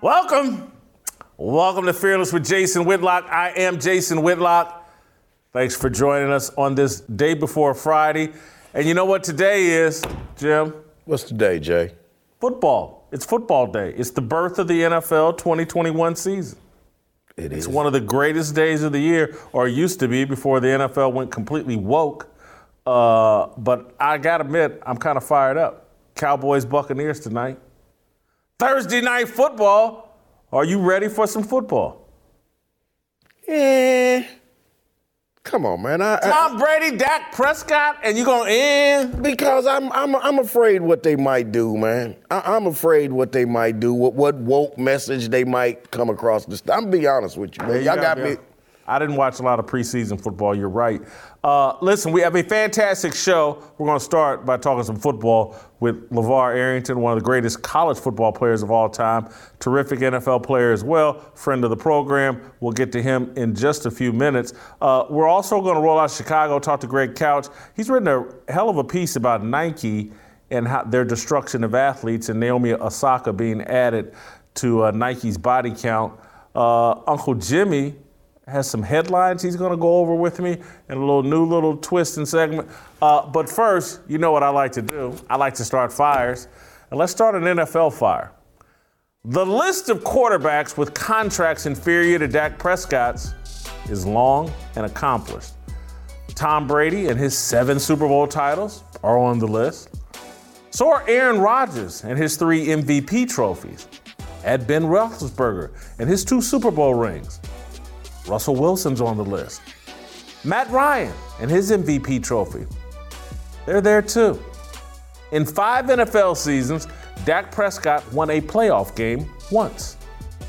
Welcome. Welcome to Fearless with Jason Whitlock. I am Jason Whitlock. Thanks for joining us on this day before Friday. And you know what today is, Jim? What's today, Jay? Football. It's football day. It's the birth of the NFL 2021 season. It It's is. one of the greatest days of the year, or used to be before the NFL went completely woke. Uh, but I gotta admit, I'm kind of fired up. Cowboys Buccaneers tonight. Thursday night football. Are you ready for some football? Eh. Come on, man. I, I, Tom Brady, Dak Prescott, and you gonna end? because I'm I'm I'm afraid what they might do, man. I, I'm afraid what they might do. What what woke message they might come across. This. I'm be honest with you, man. Y'all got me. I didn't watch a lot of preseason football. You're right. Uh, listen, we have a fantastic show. We're going to start by talking some football with LaVar Arrington, one of the greatest college football players of all time, terrific NFL player as well, friend of the program. We'll get to him in just a few minutes. Uh, we're also going to roll out Chicago, talk to Greg Couch. He's written a hell of a piece about Nike and how their destruction of athletes and Naomi Osaka being added to uh, Nike's body count. Uh, Uncle Jimmy has some headlines he's going to go over with me and a little new little twist and segment. Uh, but first, you know what I like to do. I like to start fires. And let's start an NFL fire. The list of quarterbacks with contracts inferior to Dak Prescott's is long and accomplished. Tom Brady and his seven Super Bowl titles are on the list. So are Aaron Rodgers and his three MVP trophies. Add Ben Roethlisberger and his two Super Bowl rings. Russell Wilson's on the list. Matt Ryan and his MVP trophy. They're there too. In five NFL seasons, Dak Prescott won a playoff game once,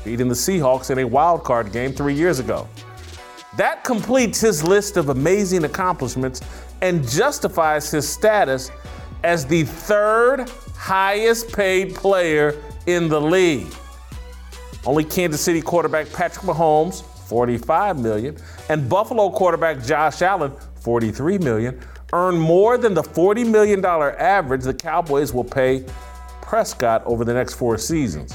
beating the Seahawks in a wild card game three years ago. That completes his list of amazing accomplishments and justifies his status as the third highest paid player in the league. Only Kansas City quarterback Patrick Mahomes, 45 million, and Buffalo quarterback Josh Allen, 43 million, earn more than the 40 million dollar average the Cowboys will pay Prescott over the next 4 seasons.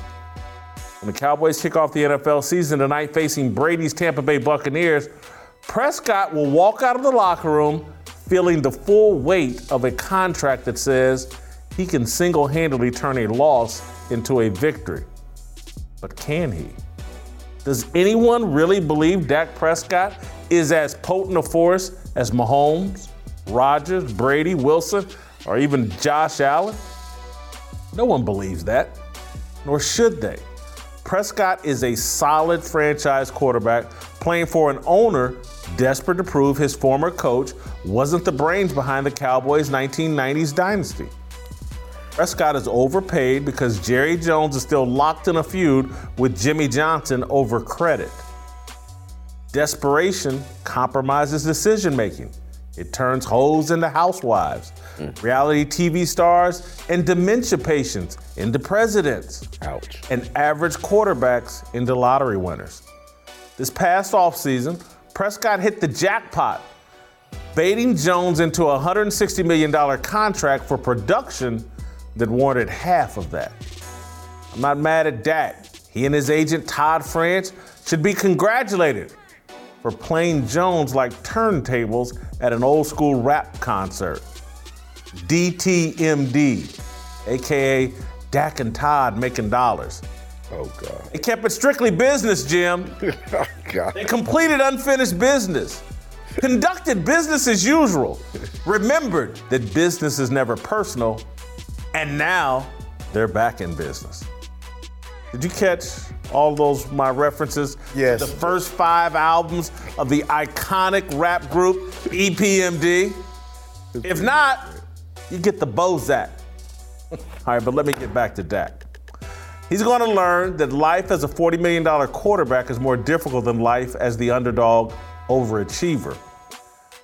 When the Cowboys kick off the NFL season tonight facing Brady's Tampa Bay Buccaneers, Prescott will walk out of the locker room feeling the full weight of a contract that says he can single handedly turn a loss into a victory. But can he? Does anyone really believe Dak Prescott is as potent a force as Mahomes, Rodgers, Brady, Wilson, or even Josh Allen? No one believes that, nor should they. Prescott is a solid franchise quarterback playing for an owner desperate to prove his former coach wasn't the brains behind the Cowboys' 1990s dynasty. Prescott is overpaid because Jerry Jones is still locked in a feud with Jimmy Johnson over credit. Desperation compromises decision making. It turns hoes into housewives, mm. reality TV stars and dementia patients into presidents, Ouch. and average quarterbacks into lottery winners. This past offseason, Prescott hit the jackpot, baiting Jones into a $160 million contract for production that warranted half of that. I'm not mad at Dak. He and his agent Todd France should be congratulated for playing Jones like turntables at an old school rap concert. DTMD, aka Dak and Todd making dollars. Oh God. They kept it strictly business, Jim. oh God. They completed unfinished business, conducted business as usual, remembered that business is never personal, and now they're back in business. Did you catch all those my references? Yes. The first five albums of the iconic rap group EPMD. If not, you get the Bozak. All right, but let me get back to Dak. He's going to learn that life as a $40 million quarterback is more difficult than life as the underdog overachiever.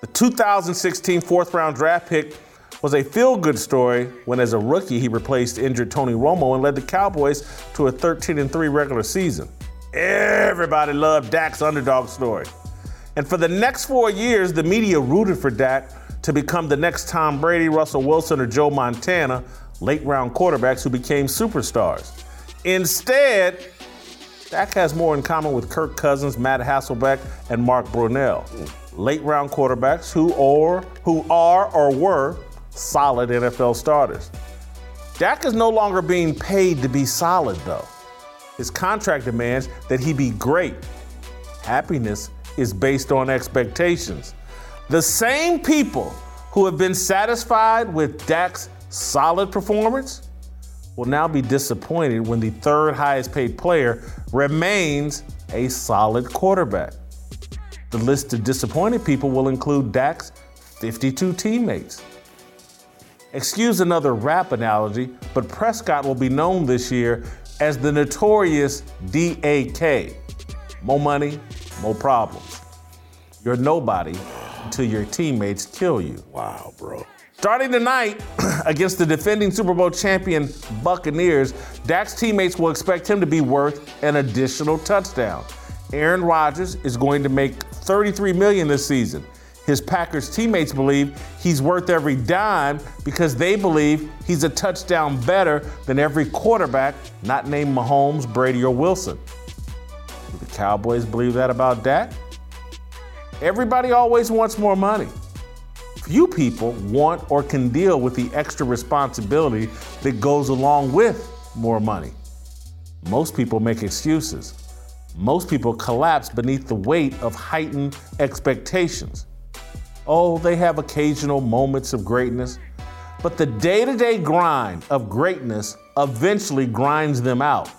The 2016 fourth round draft pick was a feel good story when, as a rookie, he replaced injured Tony Romo and led the Cowboys to a 13 3 regular season. Everybody loved Dak's underdog story. And for the next four years, the media rooted for Dak to become the next Tom Brady, Russell Wilson, or Joe Montana, late round quarterbacks who became superstars. Instead, Dak has more in common with Kirk Cousins, Matt Hasselbeck, and Mark Brunell, late round quarterbacks who are who are or were solid NFL starters. Dak is no longer being paid to be solid though. His contract demands that he be great. Happiness is based on expectations. The same people who have been satisfied with Dak's solid performance will now be disappointed when the third highest paid player remains a solid quarterback. The list of disappointed people will include Dak's 52 teammates. Excuse another rap analogy, but Prescott will be known this year as the notorious DAK. More money, more problems. You're nobody until your teammates kill you. Wow, bro. Starting tonight against the defending Super Bowl champion Buccaneers, Dak's teammates will expect him to be worth an additional touchdown. Aaron Rodgers is going to make 33 million this season. His Packers teammates believe he's worth every dime because they believe he's a touchdown better than every quarterback not named Mahomes, Brady, or Wilson. Do the Cowboys believe that about Dak? Everybody always wants more money. Few people want or can deal with the extra responsibility that goes along with more money. Most people make excuses. Most people collapse beneath the weight of heightened expectations. Oh, they have occasional moments of greatness, but the day to day grind of greatness eventually grinds them out.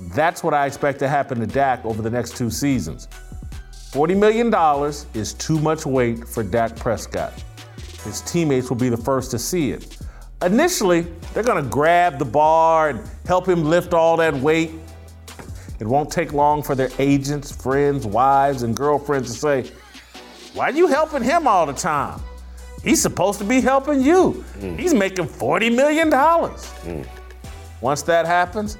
That's what I expect to happen to Dak over the next two seasons. $40 million is too much weight for Dak Prescott. His teammates will be the first to see it. Initially, they're going to grab the bar and help him lift all that weight. It won't take long for their agents, friends, wives, and girlfriends to say, Why are you helping him all the time? He's supposed to be helping you. Mm. He's making $40 million. Mm. Once that happens,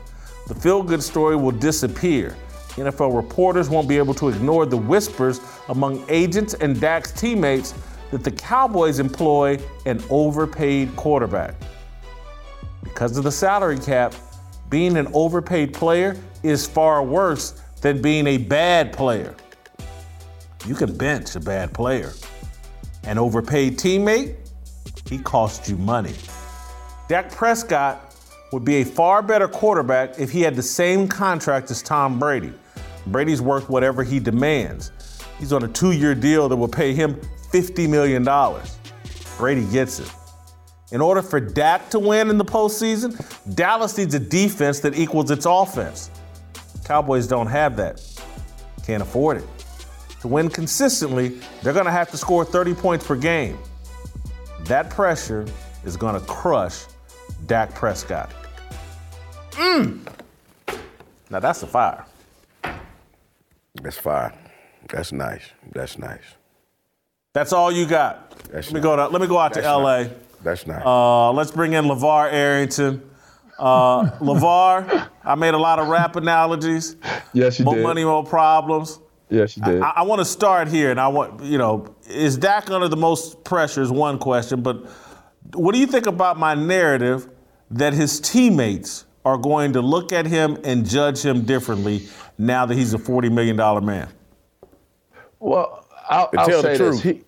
the feel good story will disappear NFL reporters won't be able to ignore the whispers among agents and Dak's teammates that the Cowboys employ an overpaid quarterback. Because of the salary cap, being an overpaid player is far worse than being a bad player. You can bench a bad player. An overpaid teammate, he costs you money. Dak Prescott would be a far better quarterback if he had the same contract as Tom Brady. Brady's worth whatever he demands. He's on a two year deal that will pay him $50 million. Brady gets it. In order for Dak to win in the postseason, Dallas needs a defense that equals its offense. Cowboys don't have that. Can't afford it. To win consistently, they're going to have to score 30 points per game. That pressure is going to crush Dak Prescott. Mmm. Now that's a fire. That's fine. That's nice. That's nice. That's all you got. That's let me nice. go. To, let me go out That's to L.A. Nice. That's nice. Uh, let's bring in LaVar Arrington. Uh, LaVar, I made a lot of rap analogies. Yes, you more did. More money, more problems. Yes, you did. I, I want to start here, and I want you know, is Dak under the most pressure? Is one question, but what do you think about my narrative that his teammates are going to look at him and judge him differently now that he's a $40 million man? Well, I'll, I'll say this. He,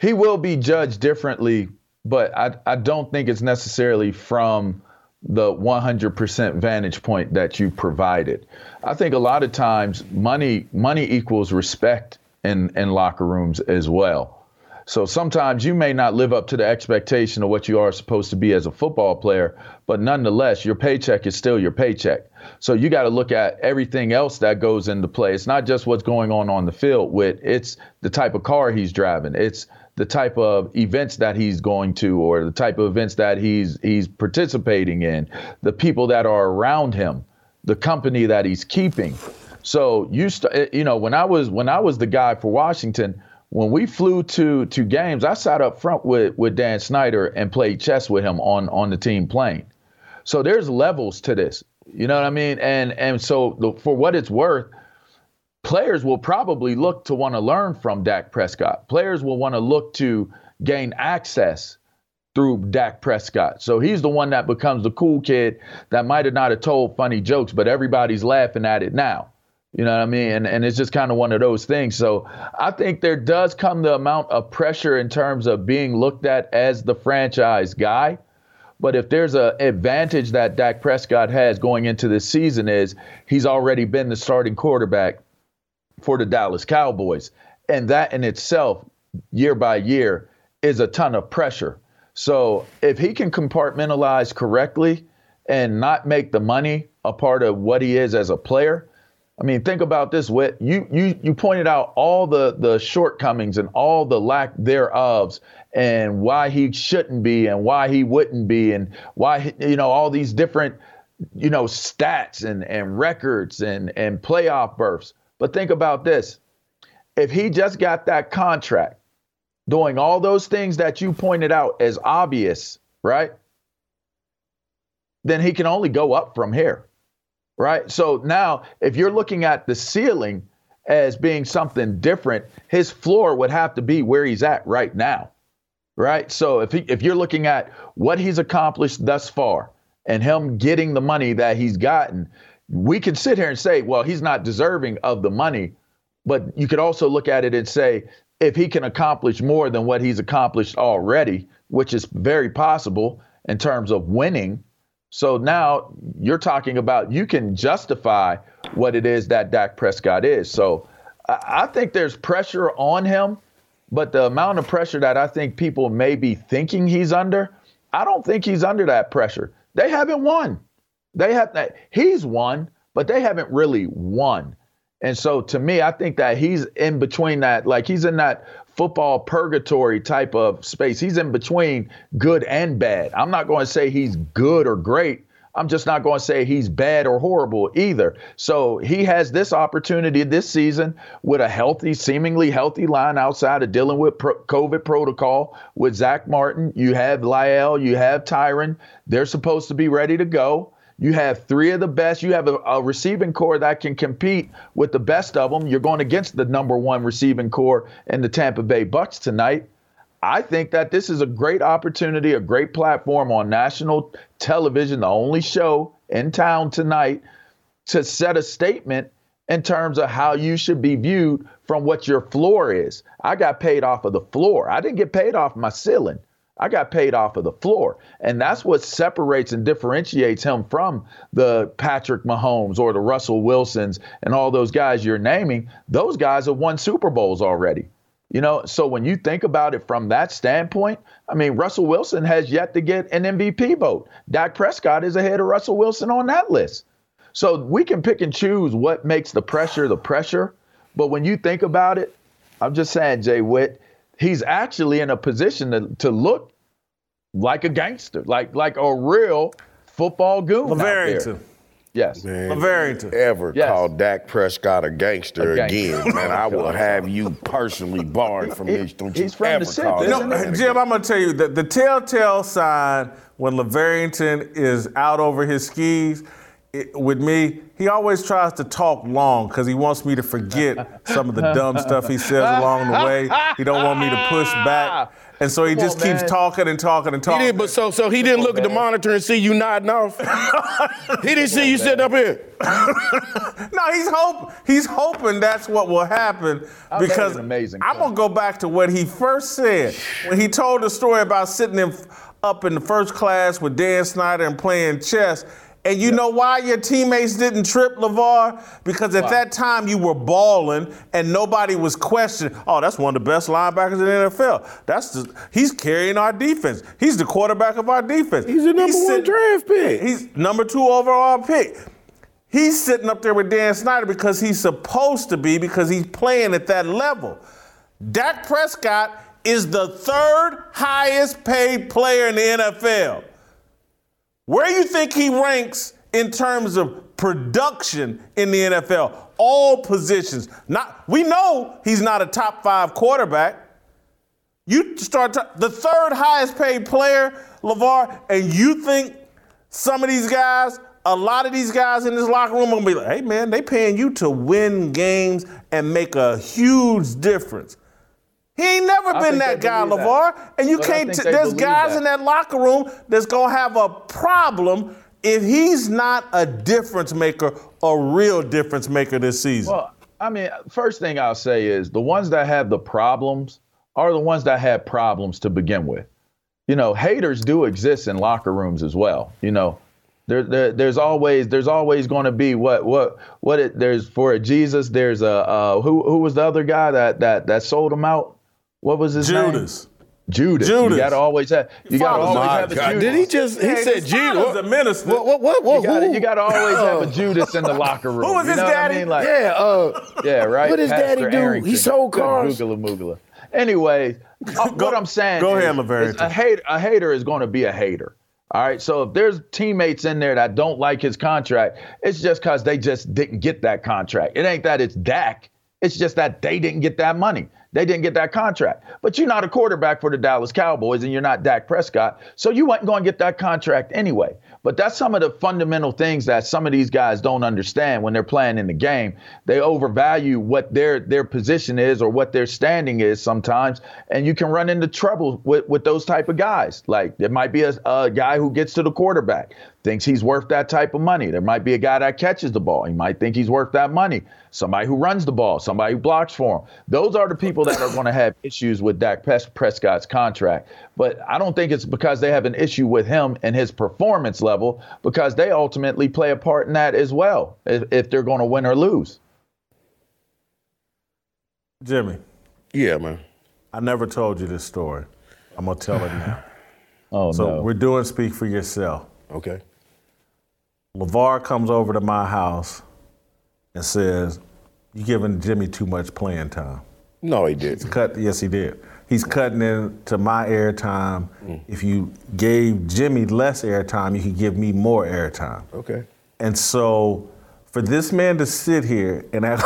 he will be judged differently, but I, I don't think it's necessarily from the 100% vantage point that you provided. I think a lot of times money money equals respect in, in locker rooms as well. So sometimes you may not live up to the expectation of what you are supposed to be as a football player, but nonetheless, your paycheck is still your paycheck. So you got to look at everything else that goes into play. It's not just what's going on on the field with it's the type of car he's driving. It's the type of events that he's going to or the type of events that he's he's participating in, the people that are around him, the company that he's keeping. So you st- eh, you know when I was when I was the guy for Washington, when we flew to to games, I sat up front with with Dan Snyder and played chess with him on on the team plane. So there's levels to this. You know what I mean? And and so the, for what it's worth, players will probably look to want to learn from Dak Prescott. Players will want to look to gain access through Dak Prescott. So he's the one that becomes the cool kid that might have not have told funny jokes, but everybody's laughing at it now. You know what I mean? And, and it's just kind of one of those things. So I think there does come the amount of pressure in terms of being looked at as the franchise guy. But if there's an advantage that Dak Prescott has going into this season is he's already been the starting quarterback for the Dallas Cowboys. And that in itself, year by year, is a ton of pressure. So if he can compartmentalize correctly and not make the money a part of what he is as a player, I mean, think about this, Whit. You you you pointed out all the the shortcomings and all the lack thereof, and why he shouldn't be, and why he wouldn't be, and why you know all these different you know stats and and records and and playoff berths. But think about this: if he just got that contract, doing all those things that you pointed out as obvious, right? Then he can only go up from here right? So now, if you're looking at the ceiling as being something different, his floor would have to be where he's at right now, right? So if he, if you're looking at what he's accomplished thus far and him getting the money that he's gotten, we can sit here and say, well, he's not deserving of the money, but you could also look at it and say, if he can accomplish more than what he's accomplished already, which is very possible in terms of winning, so now you're talking about you can justify what it is that Dak Prescott is. So I think there's pressure on him, but the amount of pressure that I think people may be thinking he's under, I don't think he's under that pressure. They haven't won. They have that he's won, but they haven't really won. And so to me, I think that he's in between that, like he's in that football purgatory type of space. He's in between good and bad. I'm not going to say he's good or great. I'm just not going to say he's bad or horrible either. So he has this opportunity this season with a healthy, seemingly healthy line outside of dealing with pro- COVID protocol with Zack Martin. You have La'el, you have Tyron. They're supposed to be ready to go. You have three of the best. You have a, a, receiving corps that can compete with the best of them. You're going against the number one receiving corps in the Tampa Bay Bucks tonight. I think that this is a great opportunity, a great platform on national television, the only show in town tonight, to set a statement in terms of how you should be viewed from what your floor is. I got paid off of the floor. I didn't get paid off my ceiling. I got paid off of the floor. And that's what separates and differentiates him from the Patrick Mahomes or the Russell Wilsons and all those guys you're naming. Those guys have won Super Bowls already. You know, so when you think about it from that standpoint, I mean, Russell Wilson has yet to get an MVP vote. Dak Prescott is ahead of Russell Wilson on that list. So we can pick and choose what makes the pressure the pressure. But when you think about it, I'm just saying, Jay Witt, he's actually in a position to, to look like a gangster, like like a real football goon. LaVarrington. Yes. Man, LaVarrington. Ever Yes. call Dak Prescott a gangster, A gangster. again, man, I oh, will have you personally barred from this. Don't you from ever city, call isn't that he? man a Jim, I'm gonna tell you that the telltale sign when LaVarrington is out over his skis it, with me, he always tries to talk long because he wants me to forget some of the dumb stuff he says along the way. He don't want me to push back, and so he Come just on, keeps man. talking and talking and He talking. did, but so so he didn't look at the monitor and see you nodding off. he didn't see you sitting up here. No, he's hope he's hoping that's what will happen I because amazing I'm gonna go back to what he first said when he told the story about sitting in, up in the first class with Dan Snyder and playing chess. And you know why your teammates didn't trip LaVar? Because at why? that time you were balling and nobody was questioning, oh, that's one of the best linebackers in the NFL. That's the, he's carrying our defense. He's the quarterback of our defense. He's the number he's one draft pick. He's number two overall pick. He's sitting up there with Dan Snyder because he's supposed to be, because he's playing at that level. Dak Prescott is the third highest paid player in the NFL. Where you think he ranks in terms of production in the NFL? All positions. Not we know he's not a top five quarterback. You start to, the third highest paid player, LaVar, and you think some of these guys, a lot of these guys in this locker room are gonna be like, hey man, they paying you to win games and make a huge difference. He ain't never I been that guy, LaVar. And you but can't, t- there's guys that. in that locker room that's going to have a problem if he's not a difference maker, a real difference maker this season. Well, I mean, first thing I'll say is the ones that have the problems are the ones that had problems to begin with. You know, haters do exist in locker rooms as well. You know, there, there, there's always there's always going to be what what what it there's for a Jesus there's a uh, who who was the other guy that that that sold him out what was his Judas. name? Judas. Judas. You got to always have. You got to always have a Judas. Did he just? He said Judas. The minister. What? What? What? what you got to always have a Judas in the locker room. Who was his daddy? I mean? like, yeah. Uh, yeah. Right. What does Daddy do? Arrington. He sold cars. Googler moogler. Anyway, uh, what I'm saying. Go ahead, Laverne. A hater. A hater is going to be a hater. All right. So if there's teammates in there that don't like his contract, it's just because they just didn't get that contract. It ain't that it's Dak. It's just that they didn't get that money. They didn't get that contract. But you're not a quarterback for the Dallas Cowboys and you're not Dak Prescott. So you weren't going to get that contract anyway. But that's some of the fundamental things that some of these guys don't understand when they're playing in the game. They overvalue what their their position is or what their standing is sometimes, and you can run into trouble with, with those type of guys. Like it might be a, a guy who gets to the quarterback, thinks he's worth that type of money. There might be a guy that catches the ball. He might think he's worth that money. Somebody who runs the ball, somebody who blocks for him. Those are the people that are going to have issues with Dak Prescott's contract. But I don't think it's because they have an issue with him and his performance level, because they ultimately play a part in that as well, if, if they're going to win or lose. Jimmy. Yeah, man. I never told you this story. I'm going to tell it now. oh, no. so no. we're doing Speak for Yourself. Okay. LaVar comes over to my house and says, You're giving Jimmy too much playing time. No, he didn't. Cut, yes, he did he's cutting into my airtime. Mm. If you gave Jimmy less airtime, you could give me more airtime. Okay. And so for this man to sit here and act,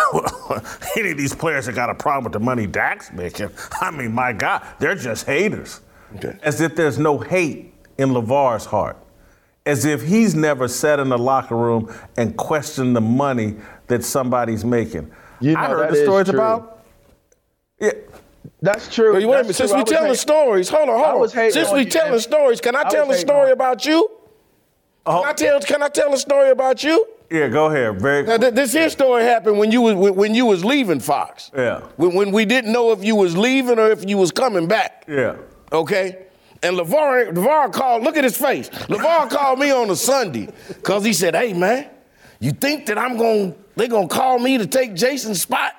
any of these players that got a problem with the money Dak's making, I mean, my God, they're just haters. Okay. As if there's no hate in LaVar's heart. As if he's never sat in the locker room and questioned the money that somebody's making. You know, I heard the stories about. Yeah, that's true. Wait, wait a minute. Since we telling stories, hold on, hold on. Since we telling stories, can I, I tell a story about you? Uh-huh. Can I tell? Can I tell a story about you? Yeah, go ahead. Very. Now, th- this here story happened when you was when, when you was leaving Fox. Yeah. When, when we didn't know if you was leaving or if you was coming back. Yeah. Okay. And LaVar, LaVar called, look at his face. LaVar called me on a Sunday because he said, hey, man, you think that I'm going, they going to call me to take Jason's spot?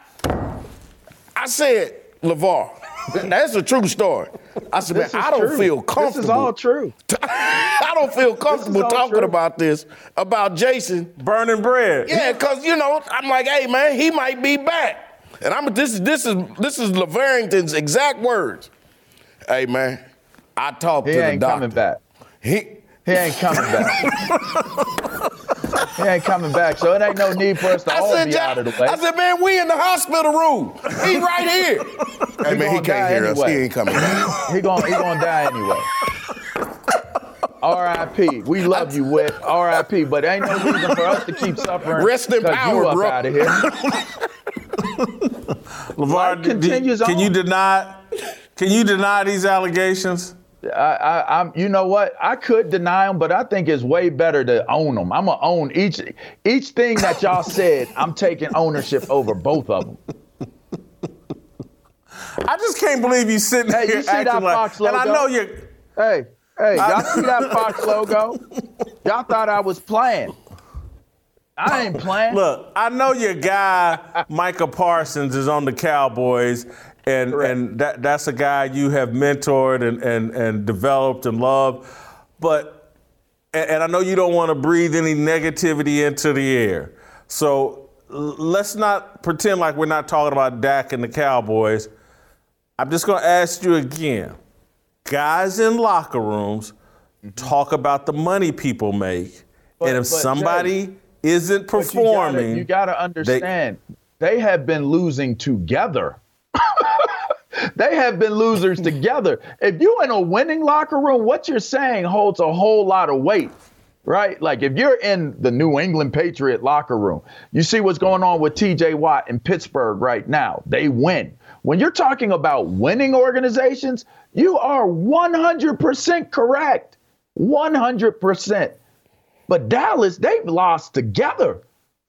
I said, LaVar. That's a true story. I said, man, I don't true. feel comfortable. This is all true. I don't feel comfortable talking true. about this, about Jason. Burning bread. Yeah, because, you know, I'm like, hey, man, he might be back. And I'm this is this is this is LaVarrington's exact words. Hey man, I talked he to the doctor. He ain't coming back. He he ain't coming back. he ain't coming back, so it ain't no need for us to I all said, be out of the way. I said, man, we in the hospital room. He right here. hey, man, he can't hear anyway. us. He ain't coming back. he gonna, he gonna die anyway. R.I.P. We love you, Whit. R.I.P. But ain't no reason for us to keep suffering. Rest in power, you up bro. out of here. LaVar, continues can on. you deny? Can you deny these allegations? I, I, you know what? I could deny them, but I think it's way better to own them. I'm gonna own each each thing that y'all said. I'm taking ownership over both of them. I just can't believe you sitting hey, here you see that like, Fox logo? and I know you. Hey, hey, y'all see that Fox logo? Y'all thought I was playing. I ain't playing. Look, I know your guy Micah Parsons is on the Cowboys, and Correct. and that that's a guy you have mentored and and, and developed and loved, but and, and I know you don't want to breathe any negativity into the air. So let's not pretend like we're not talking about Dak and the Cowboys. I'm just going to ask you again. Guys in locker rooms mm-hmm. talk about the money people make. But, and if somebody Jay, isn't performing, you got to understand they, they have been losing together. they have been losers together. If you're in a winning locker room, what you're saying holds a whole lot of weight right? Like if you're in the New England Patriot locker room, you see what's going on with TJ Watt in Pittsburgh right now. They win. When you're talking about winning organizations, you are 100% correct. 100%. But Dallas, they've lost together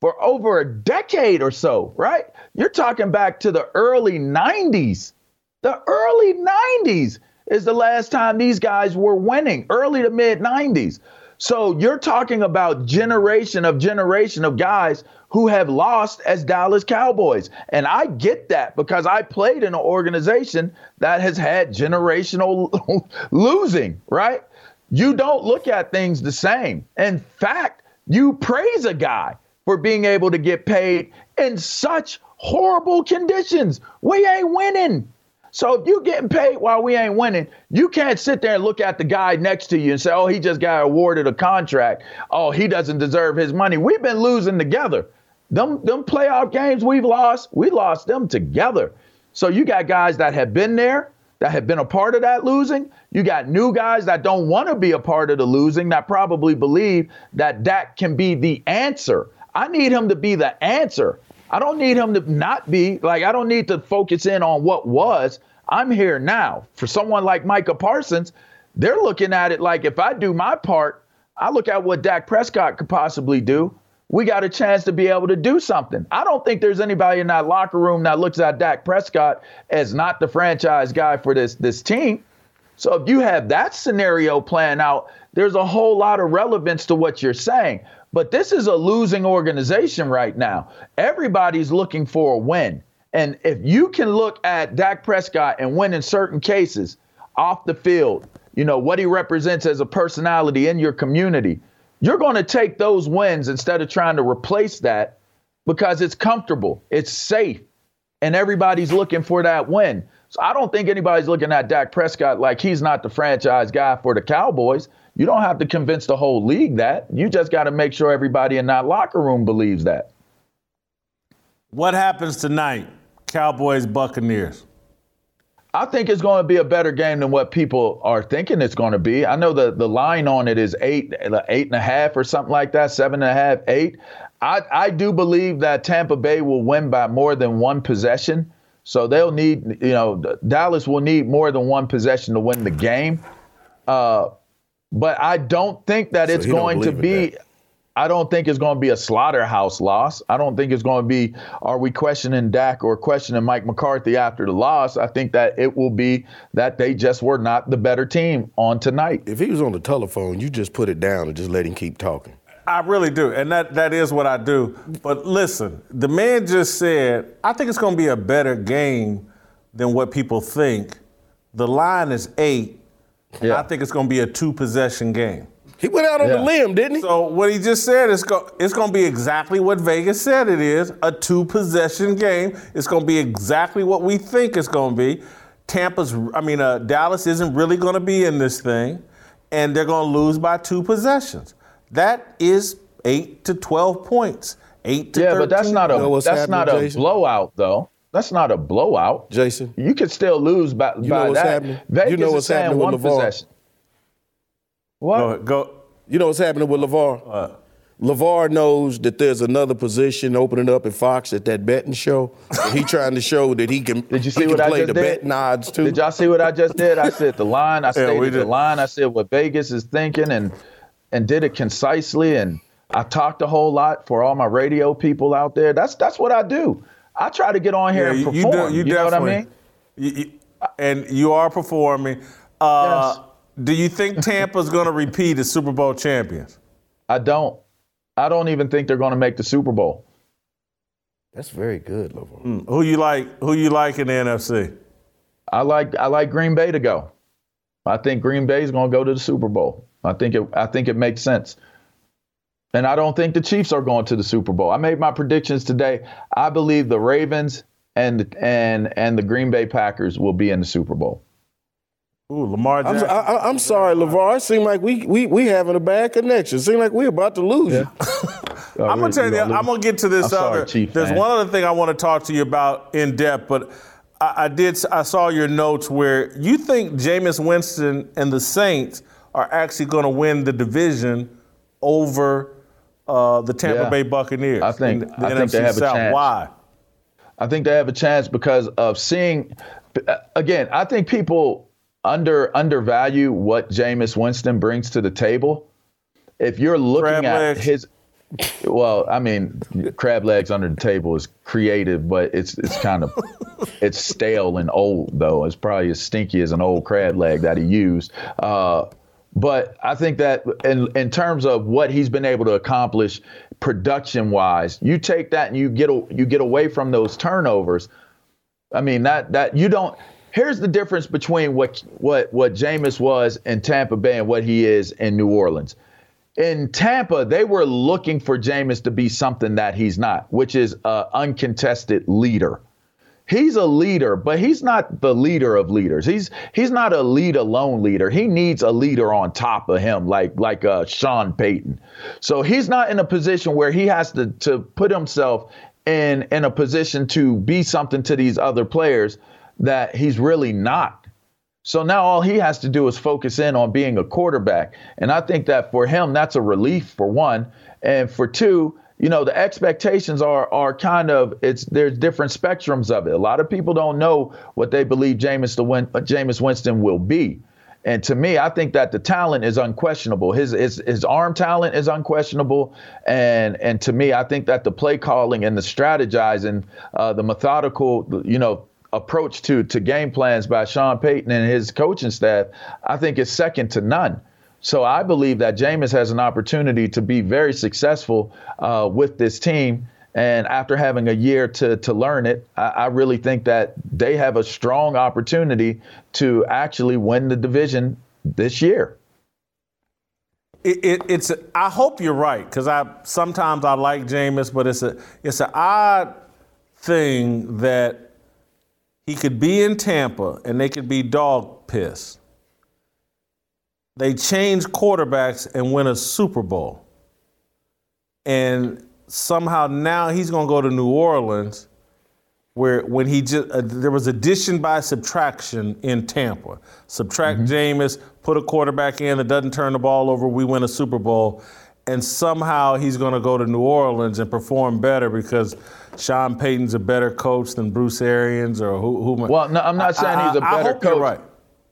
for over a decade or so, right? You're talking back to the early 90s. The early 90s is the last time these guys were winning, early to mid 90s. So you're talking about generation of generation of guys who have lost as Dallas Cowboys. And I get that because I played in an organization that has had generational losing, right? You don't look at things the same. In fact, you praise a guy for being able to get paid in such horrible conditions. We ain't winning. So if you're getting paid while we ain't winning, you can't sit there and look at the guy next to you and say, oh, he just got awarded a contract. Oh, he doesn't deserve his money. We've been losing together. Them, them playoff games we've lost, we lost them together. So you got guys that have been there, that have been a part of that losing. You got new guys that don't want to be a part of the losing, that probably believe that that can be the answer. I need him to be the answer. I don't need him to not be like I don't need to focus in on what was. I'm here now. For someone like Micah Parsons, they're looking at it like if I do my part, I look at what Dak Prescott could possibly do. We got a chance to be able to do something. I don't think there's anybody in that locker room that looks at Dak Prescott as not the franchise guy for this this team. So if you have that scenario playing out, there's a whole lot of relevance to what you're saying. But this is a losing organization right now. Everybody's looking for a win. And if you can look at Dak Prescott and win in certain cases off the field, you know, what he represents as a personality in your community, you're going to take those wins instead of trying to replace that because it's comfortable, it's safe, and everybody's looking for that win. So I don't think anybody's looking at Dak Prescott like he's not the franchise guy for the Cowboys. You don't have to convince the whole league that. You just got to make sure everybody in that locker room believes that. What happens tonight, Cowboys Buccaneers? I think it's going to be a better game than what people are thinking it's going to be. I know the, the line on it is eight, eight and a half or something like that, seven and a half, eight. I, I do believe that Tampa Bay will win by more than one possession. So they'll need, you know, Dallas will need more than one possession to win the game. Uh, but I don't think that so it's going to be. I don't think it's going to be a slaughterhouse loss. I don't think it's going to be, are we questioning Dak or questioning Mike McCarthy after the loss? I think that it will be that they just were not the better team on tonight. If he was on the telephone, you just put it down and just let him keep talking. I really do. And that, that is what I do. But listen, the man just said, I think it's going to be a better game than what people think. The line is eight. Yeah. I think it's going to be a two possession game. He went out on yeah. the limb, didn't he? So what he just said is go, it's going to be exactly what Vegas said it is, a two possession game. It's going to be exactly what we think it's going to be. Tampa's, I mean, uh, Dallas isn't really going to be in this thing, and they're going to lose by two possessions. That is eight to twelve points. Eight to yeah, 13. but that's not a you know that's not a blowout though. That's not a blowout, Jason. You could still lose by, you by know what's that. Happening? Vegas you know what's happening with LaVar. Possession. What? Go, go, You know what's happening with LaVar? Uh, LaVar knows that there's another position opening up at Fox at that betting show. he trying to show that he can, did you see what I play just the did? betting odds too. Did y'all see what I just did? I said the line. I stated yeah, the line. I said what Vegas is thinking and and did it concisely and I talked a whole lot for all my radio people out there. That's that's what I do. I try to get on here yeah, and perform. You, do, you, you know what I mean? You, and you are performing. Uh, yes. Do you think Tampa's going to repeat as Super Bowl champions? I don't. I don't even think they're going to make the Super Bowl. That's very good, LaVar. Mm. Who you like? Who you like in the NFC? I like I like Green Bay to go. I think Green Bay is going to go to the Super Bowl. I think it I think it makes sense. And I don't think the Chiefs are going to the Super Bowl. I made my predictions today. I believe the Ravens and and and the Green Bay Packers will be in the Super Bowl. Ooh, Lamar Jackson. I'm, I, am sorry, LaVar. It seemed like we we we having a bad connection. It seemed like we're about to lose yeah. you. Oh, I'm gonna tell you, I'm gonna get to this I'm other. Sorry, there's fan. one other thing I want to talk to you about in depth, but I, I did. I saw your notes where you think Jameis Winston and the Saints are actually going to win the division over uh, the Tampa yeah. Bay Buccaneers. I think. The I NFC think they have South. a chance. Why? I think they have a chance because of seeing. Again, I think people under undervalue what Jameis Winston brings to the table. If you're looking crab at legs. his, well, I mean, crab legs under the table is creative, but it's it's kind of it's stale and old though. It's probably as stinky as an old crab leg that he used. Uh, but I think that in in terms of what he's been able to accomplish production wise, you take that and you get you get away from those turnovers. I mean that that you don't. Here's the difference between what what what Jameis was in Tampa Bay and what he is in New Orleans. In Tampa, they were looking for Jameis to be something that he's not, which is an uncontested leader. He's a leader, but he's not the leader of leaders. He's he's not a lead alone leader. He needs a leader on top of him, like like uh, Sean Payton. So he's not in a position where he has to to put himself in in a position to be something to these other players that he's really not. So now all he has to do is focus in on being a quarterback. And I think that for him, that's a relief for one. And for two, you know, the expectations are are kind of it's there's different spectrums of it. A lot of people don't know what they believe Jameis the Win, Jameis Winston will be. And to me, I think that the talent is unquestionable. His his his arm talent is unquestionable, and and to me, I think that the play calling and the strategizing, uh, the methodical, you know, approach to to game plans by Sean Payton and his coaching staff, I think is second to none. So I believe that Jameis has an opportunity to be very successful uh, with this team. And after having a year to to learn it, I, I, really think that they have a strong opportunity to actually win the division this year. It, it, it's. A, I hope you're right because I sometimes I like Jameis, but it's a it's an odd thing that he could be in Tampa and they could be dog piss. They change quarterbacks and win a Super Bowl. And somehow now he's going to go to New Orleans where when he just uh, there was addition by subtraction in Tampa. Subtract mm-hmm. Jameis, put a quarterback in that doesn't turn the ball over, we win a Super Bowl. And somehow he's going to go to New Orleans and perform better because Sean Payton's a better coach than Bruce Arians or who? who well, no, I'm not saying I, he's a better I hope coach. You're right.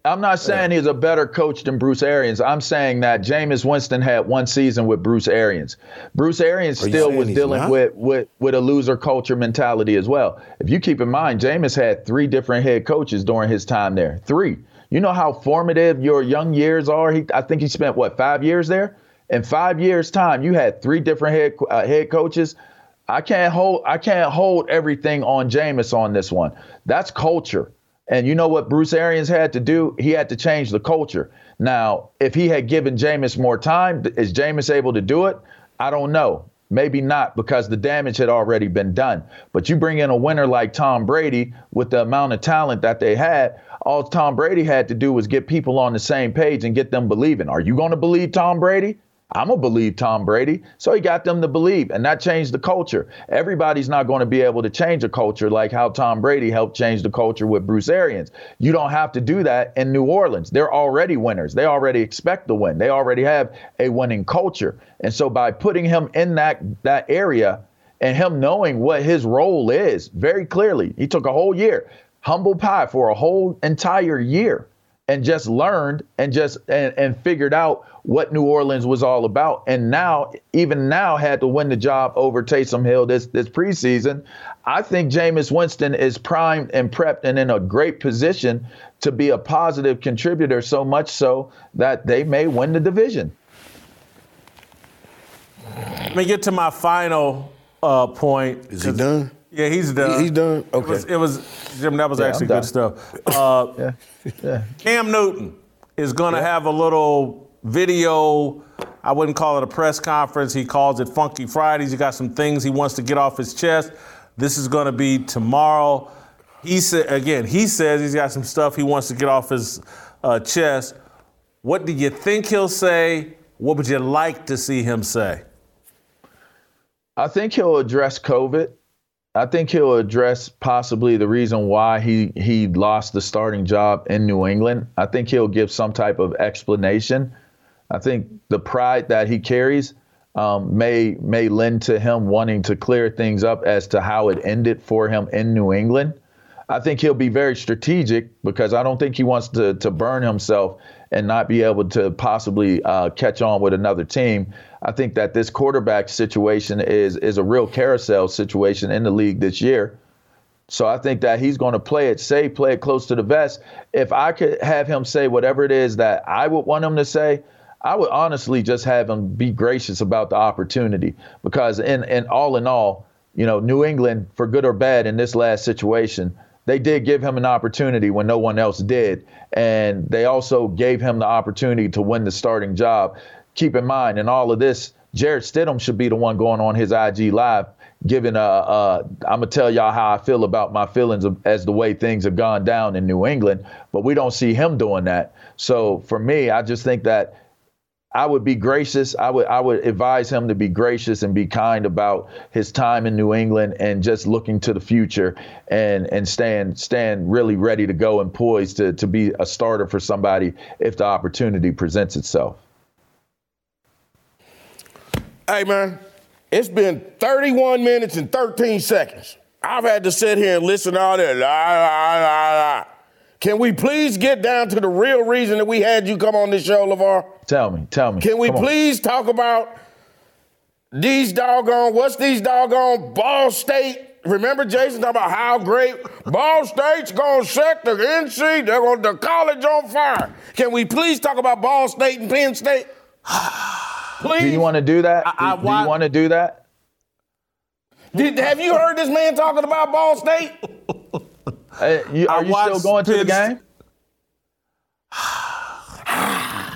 I'm not saying he's a better coach than Bruce Arians. I'm saying that Jameis Winston had one season with Bruce Arians. Bruce Arians still was dealing with, with, with a loser culture mentality as well. If you keep in mind, Jameis had three different head coaches during his time there. Three. You know how formative your young years are? He, I think he spent, what, five years there? In five years' time, you had three different head, uh, head coaches. I can't hold I can't hold everything on Jameis on this one. That's culture. And you know what Bruce Arians had to do? He had to change the culture. Now, if he had given Jameis more time, is Jameis able to do it? I don't know. Maybe not because the damage had already been done. But you bring in a winner like Tom Brady with the amount of talent that they had, all Tom Brady had to do was get people on the same page and get them believing. Are you going to believe Tom Brady? I'm going to believe Tom Brady. So he got them to believe, and that changed the culture. Everybody's not going to be able to change a culture like how Tom Brady helped change the culture with Bruce Arians. You don't have to do that in New Orleans. They're already winners. They already expect to win. They already have a winning culture. And so by putting him in that that area and him knowing what his role is very clearly, he took a whole year, humble pie for a whole entire year and just learned and just and, and figured out what New Orleans was all about. And now, even now, had to win the job over Taysom Hill this this preseason. I think Jameis Winston is primed and prepped and in a great position to be a positive contributor, so much so that they may win the division. Let me get to my final uh, point. Is he done? Yeah, he's done. He, he's done. Okay. It was, it was Jim. That was yeah, actually good stuff. Uh, yeah. yeah. Cam Newton is going to yeah. have a little video. I wouldn't call it a press conference. He calls it Funky Fridays. He got some things he wants to get off his chest. This is going to be tomorrow. He said again. He says he's got some stuff he wants to get off his uh, chest. What do you think he'll say? What would you like to see him say? I think he'll address COVID. I think he'll address possibly the reason why he he lost the starting job in New England. I think he'll give some type of explanation. I think the pride that he carries um, may may lend to him wanting to clear things up as to how it ended for him in New England. I think he'll be very strategic because I don't think he wants to to burn himself and not be able to possibly uh, catch on with another team. I think that this quarterback situation is is a real carousel situation in the league this year. So I think that he's going to play it safe, play it close to the vest. If I could have him say whatever it is that I would want him to say, I would honestly just have him be gracious about the opportunity because in, in all in all, you know, New England, for good or bad in this last situation, they did give him an opportunity when no one else did. And they also gave him the opportunity to win the starting job. Keep in mind, in all of this, Jarrett Stidham should be the one going on his IG live, giving a, a I'm gonna tell y'all how I feel about my feelings of, as the way things have gone down in New England, but we don't see him doing that. So for me, I just think that I would be gracious. I would I would advise him to be gracious and be kind about his time in New England and just looking to the future and and stand stand really ready to go and poised to to be a starter for somebody if the opportunity presents itself. Hey man, it's been 31 minutes and 13 seconds. I've had to sit here and listen to all that la la la la. Can we please get down to the real reason that we had you come on this show, LaVar? Tell me, tell me. Can we please talk about these doggone, what's these doggone Ball State? Remember Jason talking about how great Ball State's gonna set the NC, they're gonna the college on fire. Can we please talk about Ball State and Penn State? please. Do you want to do that? I, I, do, do you want to do that? Did, have you heard this man talking about Ball State? Uh, you, are you still going to the game?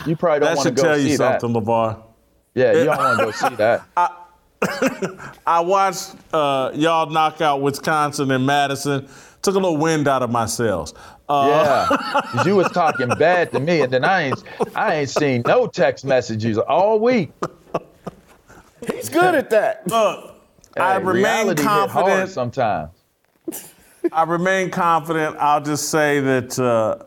you probably don't want to go see that. Let me tell see you something, that. LaVar. Yeah, you don't want to go see that. I, I watched uh, y'all knock out Wisconsin and Madison. Took a little wind out of my sails. Uh, yeah, you was talking bad to me, and then I ain't, I ain't seen no text messages all week. He's good at that. Look, hey, I remain confident. Sometimes I remain confident. I'll just say that uh,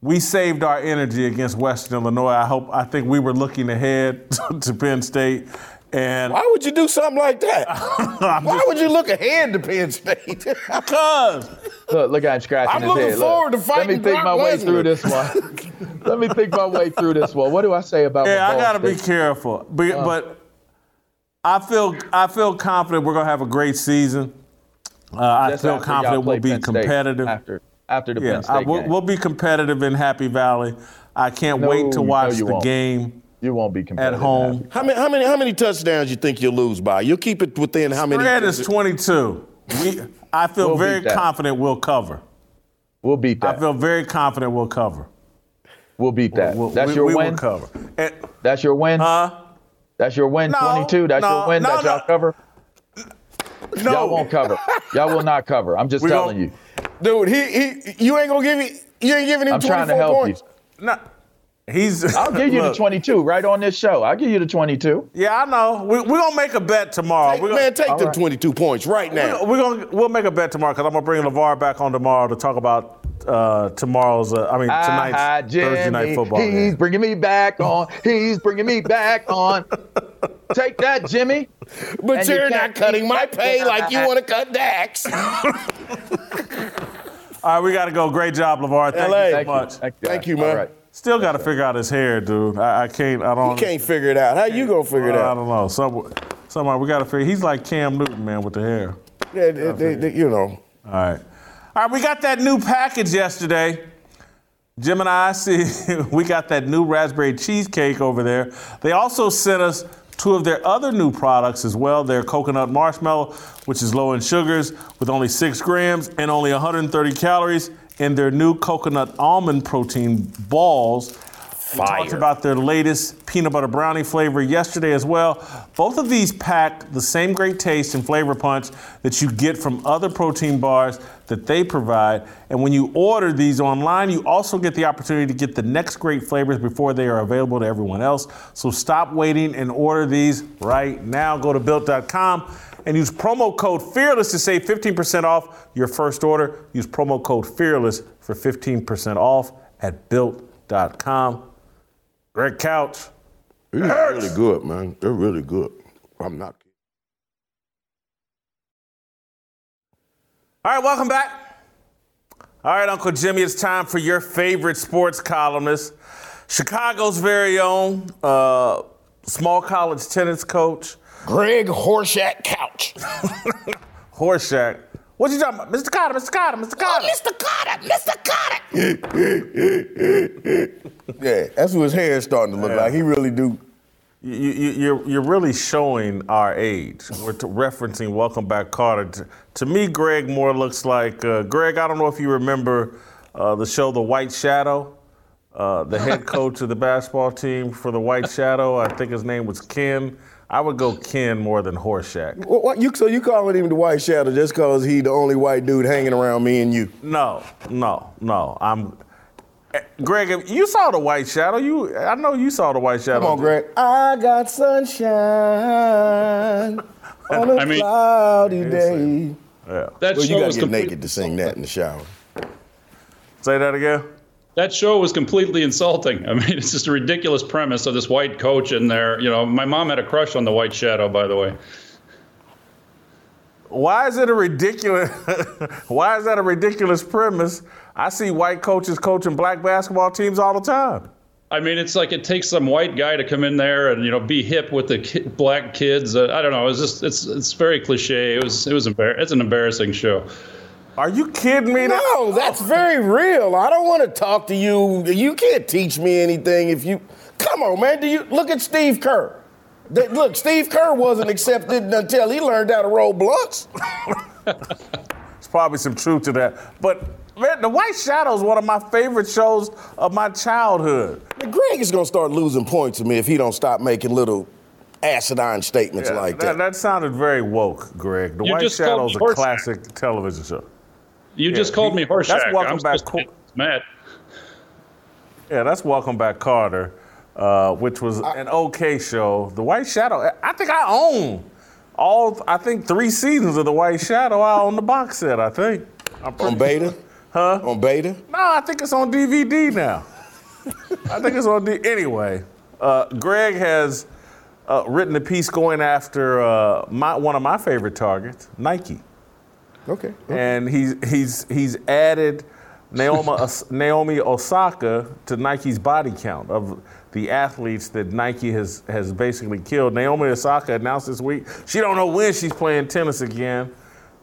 we saved our energy against Western Illinois. I hope. I think we were looking ahead to Penn State. And why would you do something like that? why just, would you look ahead to Penn State? because look, look, I'm scratching I'm his looking head. forward look, to fighting. Let me think my way through this one. let me think my way through this one. What do I say about? Yeah, I got to be careful, but, uh, but I feel I feel confident we're gonna have a great season. Uh, I feel confident we'll be Penn competitive. After, after the yeah, Penn State I, we'll, game. we'll be competitive in Happy Valley. I can't no, wait to watch no, the won't. game. You won't be competitive at home. How many, how many, how many touchdowns you think you'll lose by? You'll keep it within how many? Spread is 22. We, I feel we'll very confident we'll cover. We'll beat that. I feel very confident we'll cover. We'll beat that. We'll, That's we, your we win. Will cover. And, That's your win. Huh? That's your win. No, 22. That's no, your win. No, that y'all cover. No. Y'all won't cover. Y'all will not cover. I'm just we telling you. Dude, he, he you ain't gonna give me you ain't giving him I'm 24 trying to help points. you. No. He's I'll give you look, the 22 right on this show. I'll give you the 22. Yeah, I know. We, we're going to make a bet tomorrow. Take, we're gonna, man, take the right. 22 points right now. We're going to we'll make a bet tomorrow because I'm going to bring LaVar back on tomorrow to talk about uh, tomorrow's, uh, I mean, tonight's uh, Thursday night football. He's game. bringing me back on. He's bringing me back on. Take that, Jimmy. But and you're you not cutting my pay like you want to cut Dax. All right, we got to go. Great job, LaVar. Thank LA. you so Thank much. You. Thank, Thank you, man. Still got to figure out his hair, dude. I, I, can't. I don't. You can't figure it out. How you gonna figure it out? I don't know. Some, somehow we got to figure. He's like Cam Newton, man, with the hair. Yeah, they, they, they, you know. All right. All right, we got that new package yesterday. Jim and I see we got that new raspberry cheesecake over there. They also sent us two of their other new products as well. Their coconut marshmallow, which is low in sugars with only six grams and only 130 calories, and their new coconut almond protein balls Fire. We talked about their latest peanut butter brownie flavor yesterday as well. Both of these pack the same great taste and flavor punch that you get from other protein bars that they provide. And when you order these online, you also get the opportunity to get the next great flavors before they are available to everyone else. So stop waiting and order these right now. Go to built.com and use promo code FEARLESS to save 15% off your first order. Use promo code FEARLESS for 15% off at built.com. Greg Couch. These are really good, man. They're really good. I'm not kidding. All right, welcome back. All right, Uncle Jimmy, it's time for your favorite sports columnist, Chicago's very own uh, small college tennis coach, Greg Horshack Couch. Horshack. What you talking about? Mr. Kotter, Mr. Kotter, Mr. Kotter. Oh, Mr. Kotter, Mr. Kotter. yeah, that's what his hair is starting to look yeah. like. He really do. You, you, you're, you're really showing our age. We're referencing Welcome Back Kotter. To, to, me, Greg more looks like uh, Greg. I don't know if you remember uh, the show The White Shadow. Uh, the head coach of the basketball team for the White Shadow. I think his name was Ken. I would go Ken more than Horshack. What, what, you, so you calling him the White Shadow just because he the only white dude hanging around me and you? No, no, no. I'm. Eh, Greg, you saw the White Shadow. You, I know you saw the White Shadow. Come on, Greg. I got sunshine on a I mean, cloudy day. Yeah. That well, you gotta get naked to sing that in the shower. Say that again that show was completely insulting. I mean, it's just a ridiculous premise of this white coach in there. You know, my mom had a crush on the White Shadow, by the way. Why is it a ridiculous? why is that a ridiculous premise? I see white coaches coaching black basketball teams all the time. I mean, it's like it takes some white guy to come in there and you know be hip with the ki- black kids. Uh, I don't know. It's just it's it's very cliche. It was it was embar- it's an embarrassing show. Are you kidding me? No, oh. that's very real. I don't want to talk to you. You can't teach me anything if you. Come on, man. Do you look at Steve Kerr? Look, Steve Kerr wasn't accepted until he learned how to roll blunts. There's probably some truth to that. But man, The White Shadow is one of my favorite shows of my childhood. Greg is gonna start losing points to me if he don't stop making little acidine statements yeah, like that, that. That sounded very woke, Greg. The you White Shadow is a classic television show. You yeah, just called he, me Horshack. That's welcome I'm back, Co- Matt. Yeah, that's welcome back, Kotter, uh, which was I, an okay show. The White Shadow. I think I own all. I think three seasons of The White Shadow. I own the box set. I think. on beta. Huh? On beta? No, I think it's on DVD now. I think it's on D. Anyway, uh, Greg has uh, written a piece going after uh, my, one of my favorite targets, Nike. Okay. And he's he's he's added Naomi Naomi Osaka to Nike's body count of the athletes that Nike has has basically killed. Naomi Osaka announced this week she don't know when she's playing tennis again.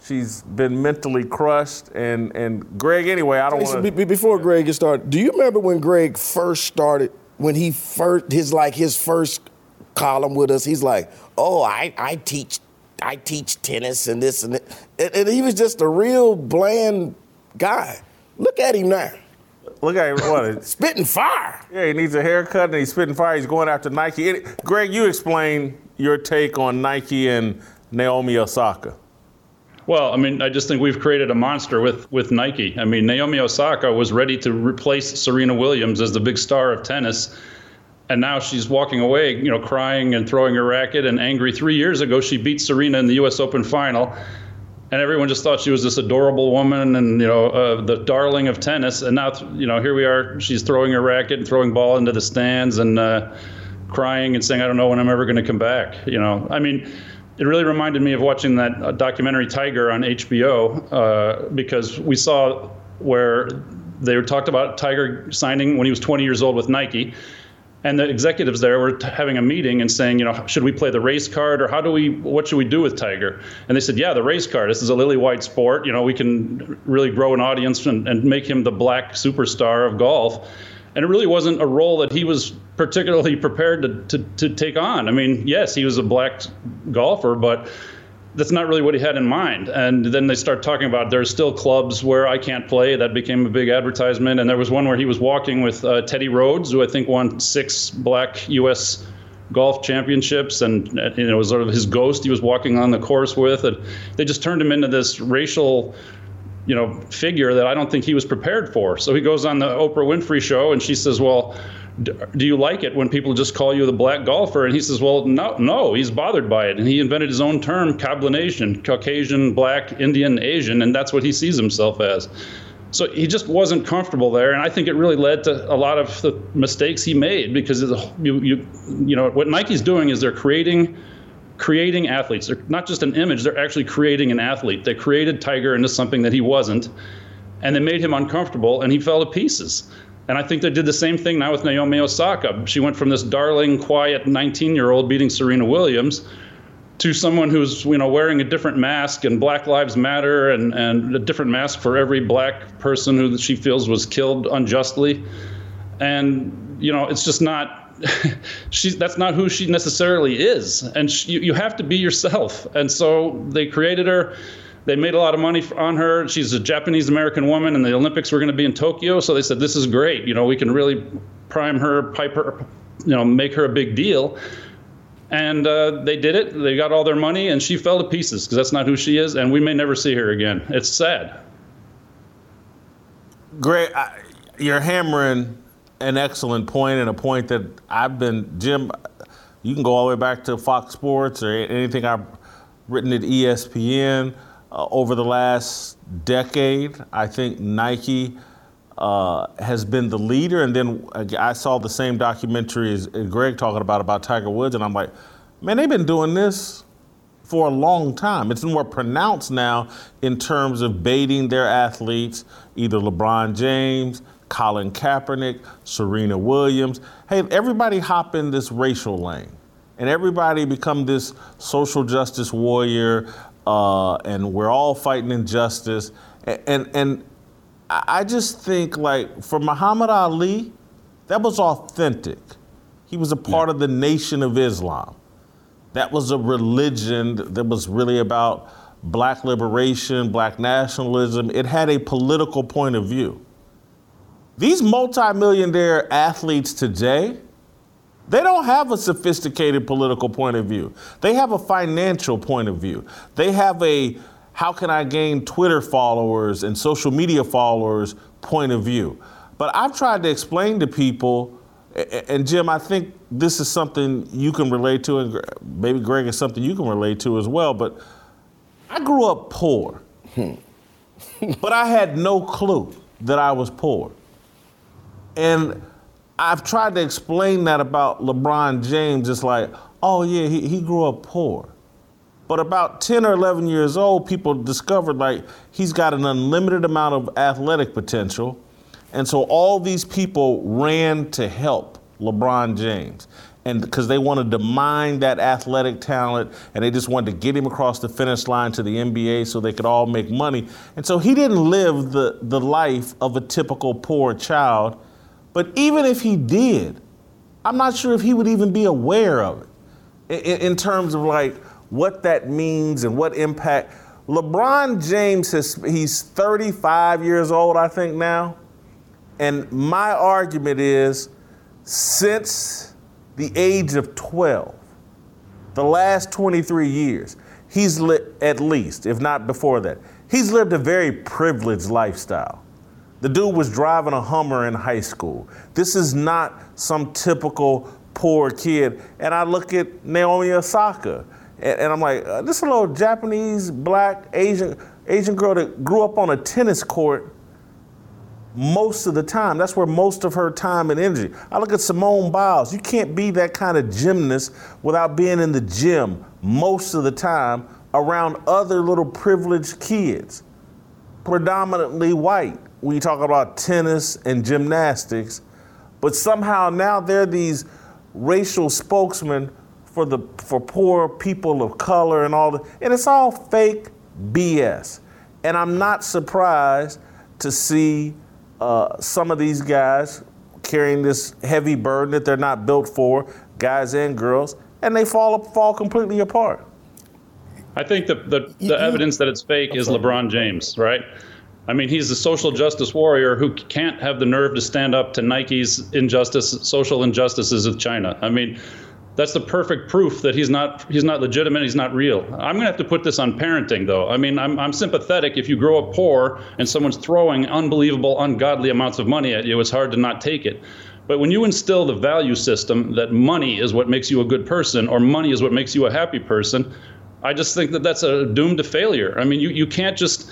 She's been mentally crushed, and and Greg. Anyway, I don't want to. Before Greg gets started, do you remember when Greg first started? When he first his like his first column with us, he's like, "Oh, I I teach I teach tennis and this and that. And, and, he was just a real bland guy. Look at him now. Look at him, what? spitting fire. Yeah, he needs a haircut and he's spitting fire. He's going after Nike. Greg, you explain your take on Nike and Naomi Osaka. Well, I mean, I just think we've created a monster with, with Nike. I mean, Naomi Osaka was ready to replace Serena Williams as the big star of tennis and now she's walking away, you know, crying and throwing her racket and angry. Three years ago, she beat Serena in the U.S. Open final, and everyone just thought she was this adorable woman and you know uh, the darling of tennis. And now, you know, here we are. She's throwing her racket and throwing ball into the stands and uh, crying and saying, "I don't know when I'm ever going to come back." You know, I mean. It really reminded me of watching that uh, documentary Tiger on HBO uh, because we saw where they talked about Tiger signing when he was 20 years old with Nike and the executives there were having a meeting and saying, you know, should we play the race card or how do we, what should we do with Tiger? And they said, yeah, the race card. This is a lily white sport. You know, we can really grow an audience and, and make him the black superstar of golf. And it really wasn't a role that he was particularly prepared to, to, to take on. I mean, yes, he was a black golfer, but that's not really what he had in mind. And then they start talking about there's still clubs where I can't play. That became a big advertisement. And there was one where he was walking with uh, Teddy Rhodes, who I think won six black U.S. golf championships, and you know, it was sort of his ghost he was walking on the course with. And they just turned him into this racial you know figure that I don't think he was prepared for. So he goes on the Oprah Winfrey show and she says, "Well, do you like it when people just call you the black golfer?" And he says, "Well, no, no, he's bothered by it." And he invented his own term, Cablinasian, Caucasian, Black, Indian, Asian, and that's what he sees himself as. So he just wasn't comfortable there, and I think it really led to a lot of the mistakes he made because you you you know what Nike's doing is they're creating creating athletes. They're not just an image, they're actually creating an athlete. They created Tiger into something that he wasn't, and they made him uncomfortable, and he fell to pieces. And I think they did the same thing now with Naomi Osaka. She went from this darling, quiet 19 year old beating Serena Williams to someone who's you know wearing a different mask and Black Lives Matter and, and a different mask for every black person who she feels was killed unjustly. And you know, it's just not she's that's not who she necessarily is, and she, you, you have to be yourself. And so they created her. They made a lot of money on her. She's a Japanese American woman, and the Olympics were going to be in Tokyo. So they said, "This is great. You know, we can really prime her, pipe her, you know, make her a big deal." And uh, they did it. They got all their money, and she fell to pieces because that's not who she is, and we may never see her again. It's sad. Greg, you're hammering an excellent point and a point that I've been, Jim, you can go all the way back to Fox Sports or anything I've written at ESPN uh, over the last decade. I think Nike uh, has been the leader. And then I saw the same documentary as Greg talking about, about Tiger Woods, and I'm like, man, they've been doing this for a long time. It's more pronounced now in terms of baiting their athletes, either LeBron James, Colin Kaepernick, Serena Williams. Hey, everybody hop in this racial lane and everybody become this social justice warrior, uh, and we're all fighting injustice. And, and, and I just think, like, for Muhammad Ali, that was authentic. He was a part yeah. of the Nation of Islam. That was a religion that was really about black liberation, black nationalism. It had a political point of view. These multimillionaire athletes today, they don't have a sophisticated political point of view. They have a financial point of view. They have a how can I gain Twitter followers and social media followers point of view. But I've tried to explain to people, and Jim, I think this is something you can relate to, and maybe Greg is something you can relate to as well. But I grew up poor, hmm. but I had no clue that I was poor. And I've tried to explain that about LeBron James. It's like, oh, yeah, he, he grew up poor. But about 10 or 11 years old, people discovered like he's got an unlimited amount of athletic potential. And so all these people ran to help LeBron James. And because they wanted to mine that athletic talent and they just wanted to get him across the finish line to the NBA so they could all make money. And so he didn't live the, the life of a typical poor child but even if he did, I'm not sure if he would even be aware of it in, in terms of like what that means and what impact. LeBron James has he's 35 years old, I think now. And my argument is since the age of 12, the last 23 years, he's li- at least, if not before that, he's lived a very privileged lifestyle. The dude was driving a Hummer in high school. This is not some typical poor kid. And I look at Naomi Osaka, and, and I'm like, uh, this is a little Japanese, black, Asian, Asian girl that grew up on a tennis court most of the time. That's where most of her time and energy. I look at Simone Biles. You can't be that kind of gymnast without being in the gym most of the time around other little privileged kids, predominantly white when you talk about tennis and gymnastics, but somehow now they're these racial spokesmen for the for poor people of color and all the, and it's all fake BS. And I'm not surprised to see uh, some of these guys carrying this heavy burden that they're not built for, guys and girls, and they fall fall completely apart. I think the the, the evidence that it's fake is LeBron James, right? I mean, he's a social justice warrior who can't have the nerve to stand up to Nike's injustice, social injustices of China. I mean, that's the perfect proof that he's not he's not legitimate. He's not real. I'm gonna have to put this on parenting, though. I mean, I'm I'm sympathetic. If you grow up poor and someone's throwing unbelievable, ungodly amounts of money at you, it's hard to not take it. But when you instill the value system that money is what makes you a good person, or money is what makes you a happy person, I just think that that's a doomed to failure. I mean, you you can't just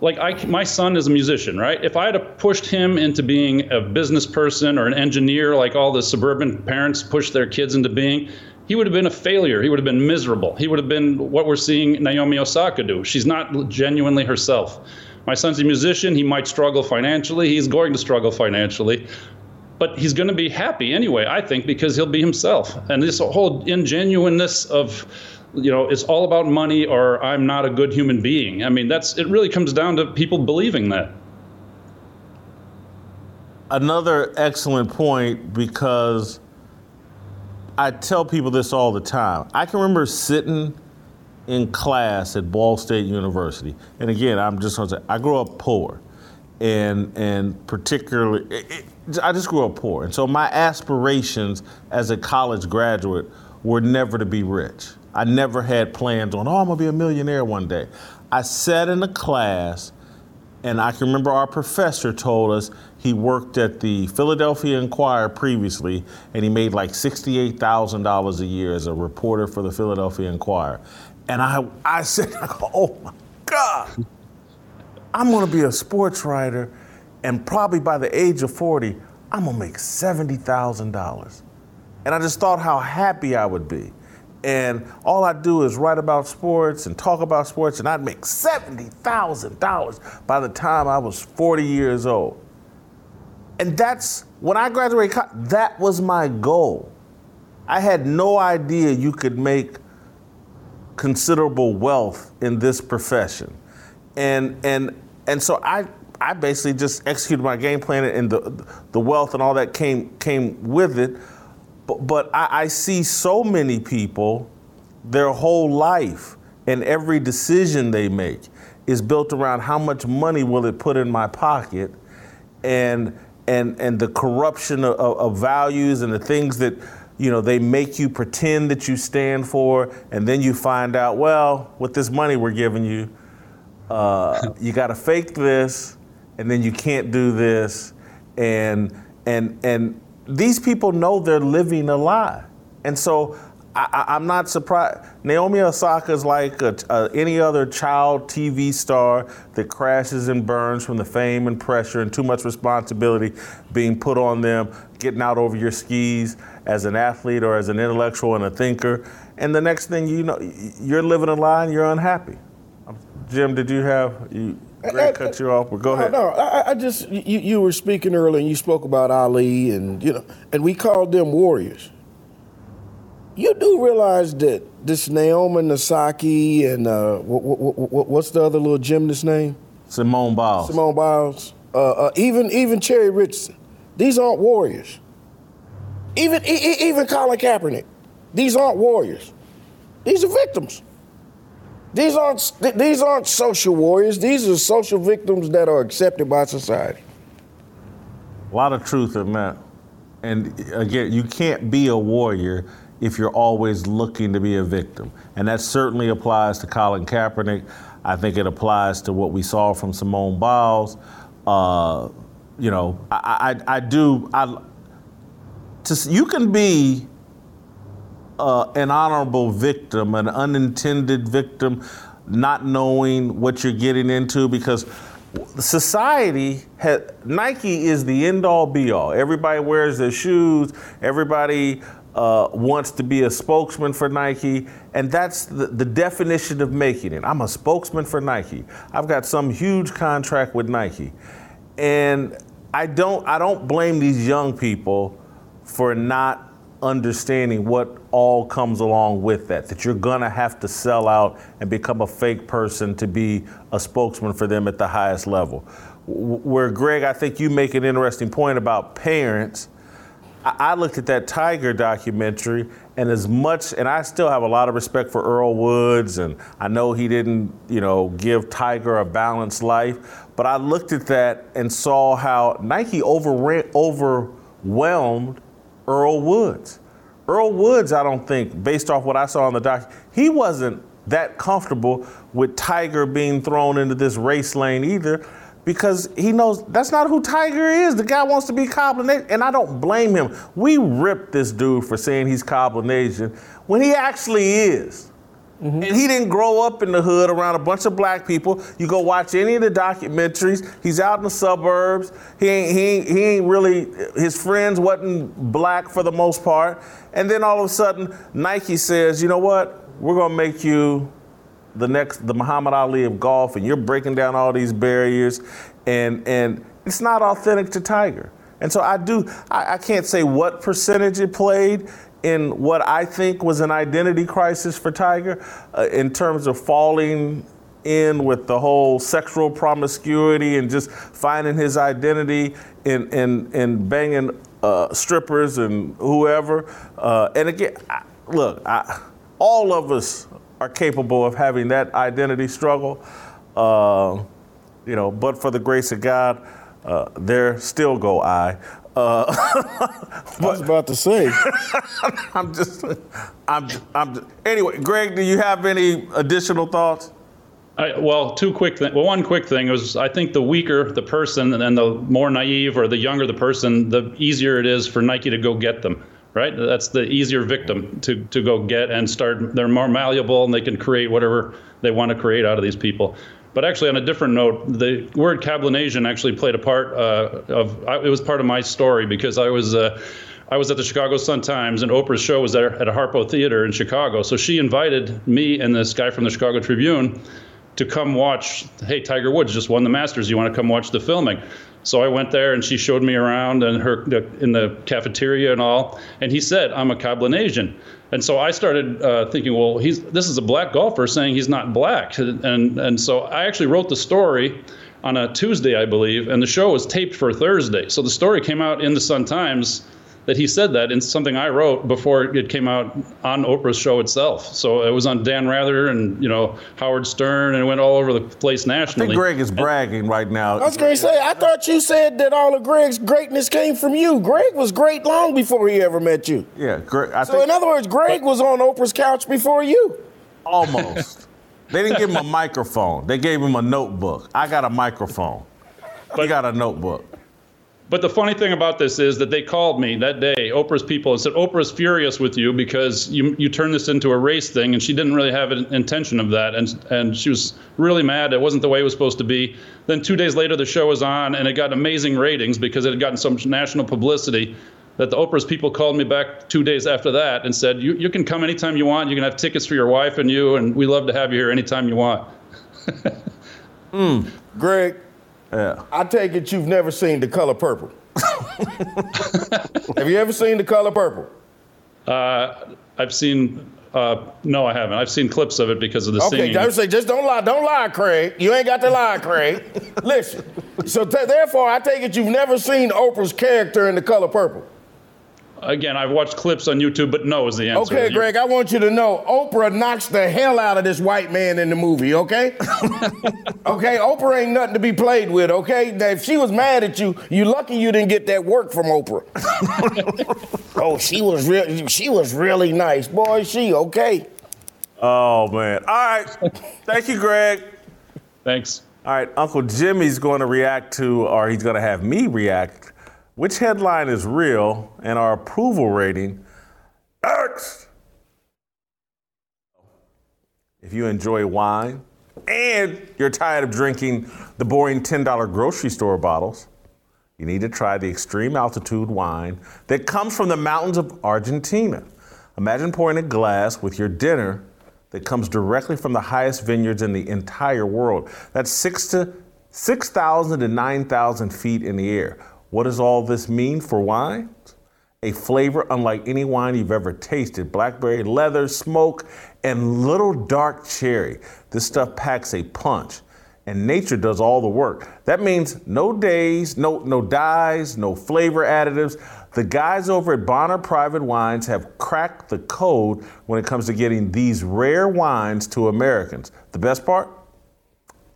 like I, my son is a musician, right? If I had pushed him into being a business person or an engineer, like all the suburban parents push their kids into being, he would have been a failure. He would have been miserable. He would have been what we're seeing Naomi Osaka do. She's not genuinely herself. My son's a musician. He might struggle financially. He's going to struggle financially. But he's going to be happy anyway, I think, because he'll be himself. And this whole ingenuineness of you know, it's all about money or I'm not a good human being. I mean, that's it really comes down to people believing that. Another excellent point because I tell people this all the time. I can remember sitting in class at Ball State University, and again, I'm just going to say I grew up poor, and and particularly, it, it, I just grew up poor, and so my aspirations as a college graduate were never to be rich. I never had plans on, oh, I'm gonna be a millionaire one day. I sat in a class, and I can remember our professor told us he worked at the Philadelphia Inquirer previously, and he made like $68,000 a year as a reporter for the Philadelphia Inquirer. And I, I said, oh my God, I'm gonna be a sports writer, and probably by the age of 40, I'm gonna make $70,000. And I just thought how happy I would be. And all I do is write about sports and talk about sports, and I'd make $70,000 by the time I was 40 years old. And that's when I graduated, that was my goal. I had no idea you could make considerable wealth in this profession. And, and, and so I, I basically just executed my game plan, and the, the wealth and all that came, came with it. But, but I, I see so many people, their whole life and every decision they make is built around how much money will it put in my pocket and and and the corruption of, of, values and the things that you know they make you pretend that you stand for. And then you find out well with this money we're giving you uh, you got to fake this and then you can't do this. And and and these people know they're living a lie. And so I, am not surprised. Naomi Osaka is like a, a, any other child TV star that crashes and burns from the fame and pressure and too much responsibility being put on them, getting out over your skis as an athlete or as an intellectual and a thinker. And the next thing you know, you're living a lie and you're unhappy. Um, Jim, did you have you? Greg cut you off, but go no, ahead. No, I, I just you, you were speaking earlier, and you spoke about Ali, and you know, and we called them warriors. You do realize that this Naomi Nasaki and uh, what, what, what's the other little gymnast name? Simone Biles. Simone Biles. Uh, uh, even even Sha'Carri Richardson. These aren't warriors. Even even Colin Kaepernick. These aren't warriors. These are victims. These aren't these aren't social warriors. These are social victims that are accepted by society. A lot of truth in that. And again, you can't be a warrior if you're always looking to be a victim. And that certainly applies to Colin Kaepernick. I think it applies to what we saw from Simone Biles. Uh, you know, I, I, I do. I, to, you can be uh, an honorable victim, an unintended victim, not knowing what you're getting into because society Nike is the end all be all. Everybody wears their shoes. Everybody uh, wants to be a spokesman for Nike, and that's the, the, definition of making it. I'm a spokesman for Nike. I've got some huge contract with Nike, and I don't I don't blame these young people for not understanding what all comes along with that, that you're gonna have to sell out and become a fake person to be a spokesman for them at the highest level. Where, Greg, I think you make an interesting point about parents I, I looked at that Tiger documentary, and as much, and I still have a lot of respect for Earl Woods, and I know he didn't, you know, give Tiger a balanced life, but I looked at that and saw how Nike overran, overwhelmed Earl Woods. Earl Woods, I don't think, based off what I saw on the doc, he wasn't that comfortable with Tiger being thrown into this race lane either because he knows that's not who Tiger is. The guy wants to be Cablinasian, and I don't blame him. We ripped this dude for saying he's Cablinasian when he actually is. Mm-hmm. And he didn't grow up in the hood around a bunch of black people. You go watch any of the documentaries. He's out in the suburbs. He ain't, he ain't, he ain't really, his friends wasn't black for the most part. And then all of a sudden, Nike says, you know what? We're going to make you the next the Muhammad Ali of golf, and you're breaking down all these barriers, and and it's not authentic to Tiger. And so I do I, I can't say what percentage it played in what I think was an identity crisis for Tiger uh, in terms of falling in with the whole sexual promiscuity and just finding his identity in in, in banging uh, strippers and whoever. Uh, and again, I, look, I, all of us are capable of having that identity struggle. Uh, you know, but for the grace of God, uh, there still go I. Uh, I was about to say. I'm just, I'm, I'm. Just, anyway, Greg, do you have any additional thoughts? I, well, two quick things. Well, one quick thing was I think the weaker the person and the more naive or the younger the person, the easier it is for Nike to go get them right? That's the easier victim to, to go get and start. They're more malleable and they can create whatever they want to create out of these people. But actually, on a different note, the word Cablinasian actually played a part uh, of. I, it was part of my story because I was. Uh, I was at the Chicago Sun Times, and Oprah's show was there at a Harpo Theater in Chicago. So she invited me and this guy from the Chicago Tribune to come watch. Hey, Tiger Woods just won the Masters. You want to come watch the filming? So I went there and she showed me around and her in the cafeteria and all. And he said, "I'm a Cablinasian." And so I started uh, thinking, well, he's this is a black golfer saying he's not black. And and so I actually wrote the story on a Tuesday, I believe, and the show was taped for Thursday. So the story came out in the Sun Times that he said that in something I wrote before it came out on Oprah's show itself. So it was on Dan Rather and you know Howard Stern, and it went all over the place nationally. I think Greg is bragging and, right now. I was going to say, I thought you said that all of Greg's greatness came from you. Greg was great long before he ever met you. Yeah, Greg. I so think, in other words, Greg was on Oprah's couch before you. Almost. they didn't give him a microphone. They gave him a notebook. I got a microphone. But, he got a notebook. But the funny thing about this is that they called me that day, Oprah's people, and said, Oprah's furious with you because you, you turned this into a race thing. And she didn't really have an intention of that. And, and she was really mad. It wasn't the way it was supposed to be. Then two days later, the show was on, and it got amazing ratings because it had gotten some national publicity. That the Oprah's people called me back two days after that and said, you, you can come anytime you want. You can have tickets for your wife and you, and we love to have you here anytime you want. mm. Greg, yeah. I take it you've never seen The Color Purple. Have you ever seen The Color Purple? Uh, I've seen. Uh, no, I haven't. I've seen clips of it because of the okay, singing. Okay, say just don't lie. Don't lie, Craig. You ain't got to lie, Craig. Listen. So t- therefore, I take it you've never seen Oprah's character in The Color Purple. Again, I've watched clips on YouTube, but no is the answer. Okay, Greg, I want you to know Oprah knocks the hell out of this white man in the movie, okay? okay, Oprah ain't nothing to be played with, okay? Now, if she was mad at you, you lucky you didn't get that work from Oprah. oh, she was real she was really nice. Boy, she okay. Oh man. All right. Thank you, Greg. Thanks. All right, Uncle Jimmy's going to react to, or he's going to have me react which headline is real and our approval rating X? If you enjoy wine and you're tired of drinking the boring $10 grocery store bottles, you need to try the extreme altitude wine that comes from the mountains of Argentina. Imagine pouring a glass with your dinner that comes directly from the highest vineyards in the entire world. That's six to 6,000 to 9,000 feet in the air. What does all this mean for wine? A flavor unlike any wine you've ever tasted blackberry, leather, smoke, and little dark cherry. This stuff packs a punch, and nature does all the work. That means no days, no, no dyes, no flavor additives. The guys over at Bonner Private Wines have cracked the code when it comes to getting these rare wines to Americans. The best part?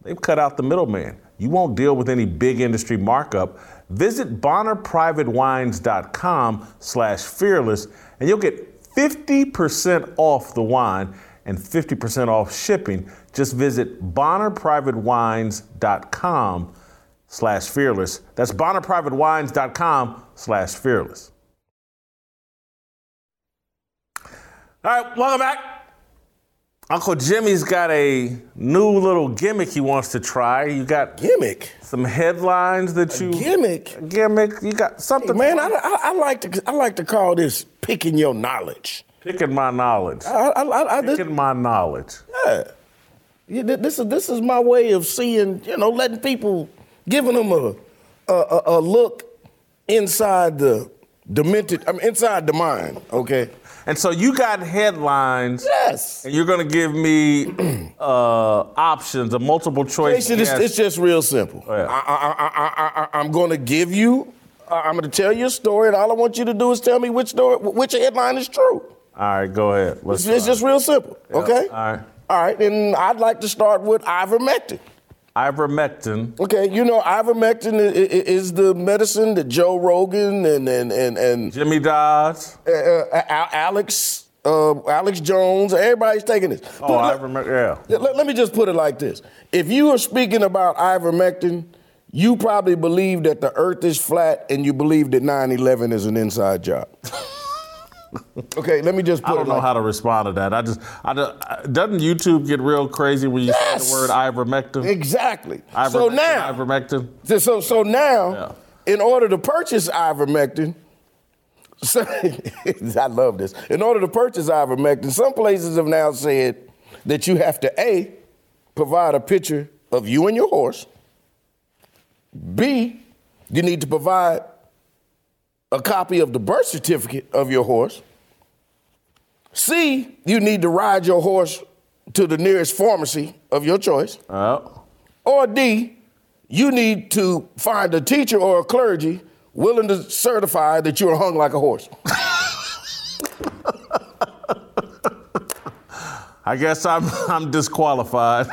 They've cut out the middleman. You won't deal with any big industry markup. Visit bonnerprivatewines.com slash fearless and you'll get 50% off the wine and 50% off shipping. Just visit bonnerprivatewines.com slash fearless. That's bonnerprivatewines.com slash fearless. All right, welcome back. Uncle Jimmy's got a new little gimmick he wants to try. You got gimmick. Some headlines that you a gimmick. Gimmick. You got something. Hey, man, I, I, I, like to I like to call this picking your knowledge. Picking my knowledge. I, I, picking this, my knowledge. Yeah. yeah. This is this is my way of seeing. You know, letting people, giving them a a, a look inside the demented. I mean, inside the mind. Okay. And so you got headlines. Yes. And you're going to give me uh, options, a multiple choice. Jason, it's, it's, just real simple. Oh, yeah. I, I I'm going to give you, I'm going to tell you a story, and all I want you to do is tell me which story, which headline is true. All right, go ahead. Let's it's, it's just real simple, okay? All right. All right, and I'd like to start with ivermectin. Ivermectin. Okay, you know ivermectin is the medicine that Joe Rogan and and and, and Jimmy Dodds, uh, uh, Alex. Uh, Alex Jones, everybody's taking this. Oh, ivermectin, yeah. Let, let me just put it like this. If you are speaking about ivermectin, you probably believe that the earth is flat and you believe that 9 11 is an inside job. okay, let me just. Put I don't know like how to respond to that. I just, I, doesn't YouTube get real crazy when you yes! say the word ivermectin? Exactly. Ivermectin, so now, ivermectin. So so now, yeah. in order to purchase ivermectin. So, I love this. In order to purchase ivermectin, some places have now said that you have to A, provide a picture of you and your horse. B, you need to provide a copy of the birth certificate of your horse. C, you need to ride your horse to the nearest pharmacy of your choice. Oh. Or D, you need to find a teacher or a clergy willing to certify that you are hung like a horse. I guess I'm I'm disqualified.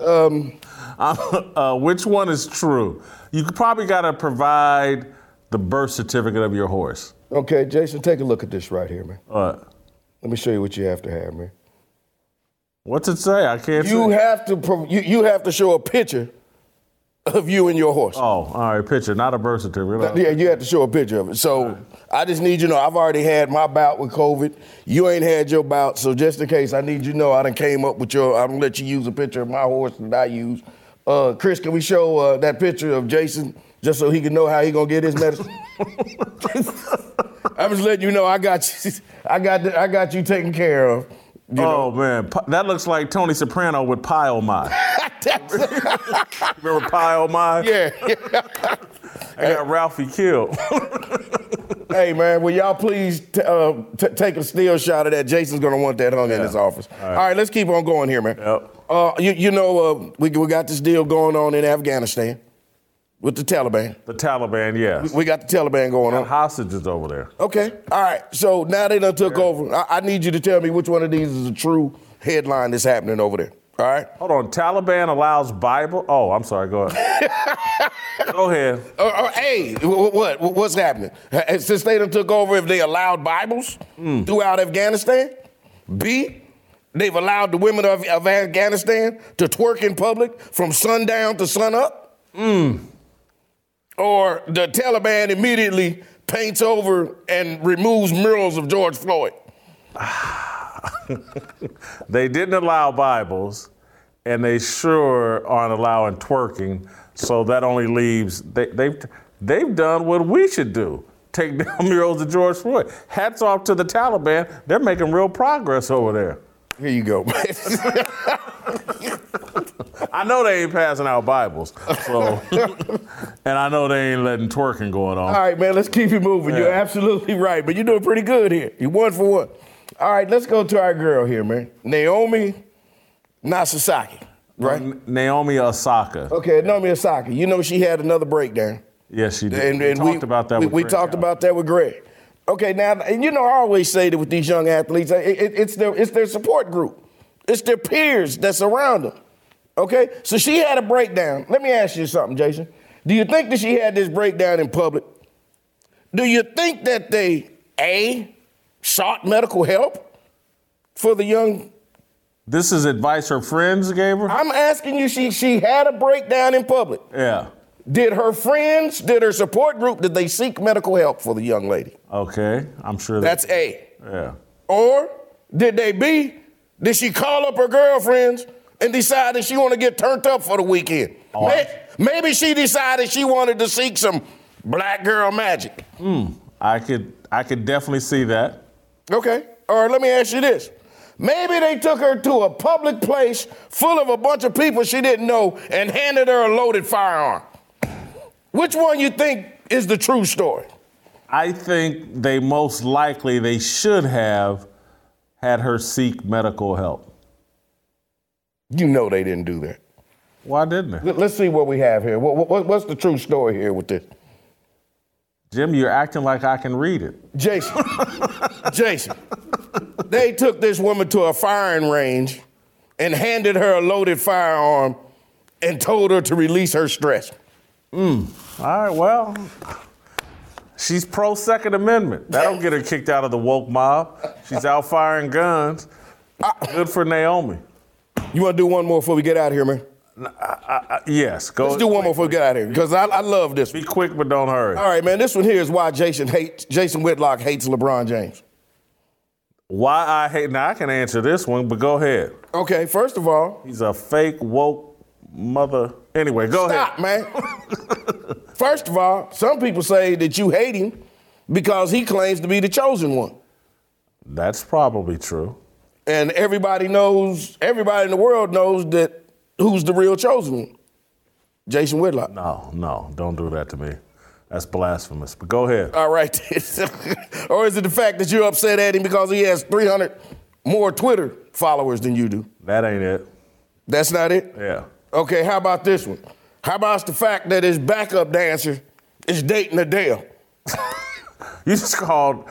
um, uh, which one is true? You probably got to provide the birth certificate of your horse. Okay, Jason, take a look at this right here, man. What? Let me show you what you have to have, man. What's it say? I can't. You have to. You, you have to show a picture of you and your horse. Oh, all right, picture, not a birth certificate. Yeah, you have to show a picture of it. So right. I just need you to know I've already had my bout with COVID. You ain't had your bout, so just in case, I need you to know I done came up with your. I'm gonna let you use a picture of my horse that I use uh, Chris, can we show uh, that picture of Jason just so he can know how he gonna get his medicine? I'm just letting you know I got you. I got the, I got you taken care of. You oh know? man, that looks like Tony Soprano with Pie O My. Remember Pie O My? Yeah. I got Ralphie killed. hey man, will y'all please t- uh, t- take a still shot of that? Jason's gonna want that hung yeah. in his office. All right. All right, let's keep on going here, man. Yep. Uh, you, you know, uh, we, we got this deal going on in Afghanistan with the Taliban. The Taliban, yes. We, we got the Taliban going on. Hostages over there. Okay. All right. So now they done took yeah. over. I, I need you to tell me which one of these is a true headline that's happening over there. All right. Hold on. Taliban allows Bible. Oh, I'm sorry. Go ahead. go ahead. Uh, uh, hey, what, what, What's happening? Since they done took over, if they allowed Bibles mm. throughout Afghanistan? B, They've allowed the women of, of Afghanistan to twerk in public from sundown to sunup. Mm. Or the Taliban immediately paints over and removes murals of George Floyd. they didn't allow Bibles, and they sure aren't allowing twerking. So that only leaves they, they've they've done what we should do: take down murals of George Floyd. Hats off to the Taliban; they're making real progress over there. Here you go. I know they ain't passing out Bibles, so and I know they ain't letting twerking going on. All right, man, let's keep it moving. Yeah. You're absolutely right, but you're doing pretty good here. You one for one. All right, let's go to our girl here, man. Naomi Nasasaki, right? Um, Naomi Osaka. Okay, Naomi Osaka. You know she had another breakdown. Yes, she did. And, and we, we, talked about that. We, we talked about that with Greg. Okay, now, and you know, I always say that with these young athletes, it, it, it's their it's their support group, it's their peers that surround them. Okay, so she had a breakdown. Let me ask you something, Jason. Do you think that she had this breakdown in public? Do you think that they a sought medical help for the young? This is advice her friends gave her. I'm asking you. She she had a breakdown in public. Yeah. Did her friends, did her support group, did they seek medical help for the young lady? Okay, I'm sure. That's A. Yeah. Or did they B? Did she call up her girlfriends and decide that she want to get turned up for the weekend? Oh, maybe, maybe she decided she wanted to seek some black girl magic. Hmm. I could I could definitely see that. Okay. Or let me ask you this. Maybe they took her to a public place full of a bunch of people she didn't know and handed her a loaded firearm. Which one you think is the true story? I think they most likely they should have had her seek medical help. You know they didn't do that. Why didn't they? Let's see what we have here. What, what, what's the true story here with this? Jim, you're acting like I can read it. Jason, Jason, they took this woman to a firing range and handed her a loaded firearm and told her to release her stress. Mm. All right, well, she's pro Second Amendment. That'll get her kicked out of the woke mob. She's out firing guns. Good for Naomi. You want to do one more before we get out of here, man? I, I, yes, go. Let's do one more before we get out of here because I, I, love this. Be quick, but don't hurry. All right, man. This one here is why Jason hates Jason Whitlock hates LeBron James. Why I hate? Now I can answer this one, but go ahead. Okay, first of all, he's a fake woke mother. Anyway, go Stop, ahead. man. First of all, some people say that you hate him because he claims to be the chosen one. That's probably true. And everybody knows, everybody in the world knows that who's the real chosen one? Jason Whitlock. No, no, don't do that to me. That's blasphemous. But go ahead. All right. or is it the fact that you're upset at him because he has 300 more Twitter followers than you do? That ain't it. That's not it? Yeah. Okay, how about this one? How about the fact that his backup dancer is dating Adele? you just called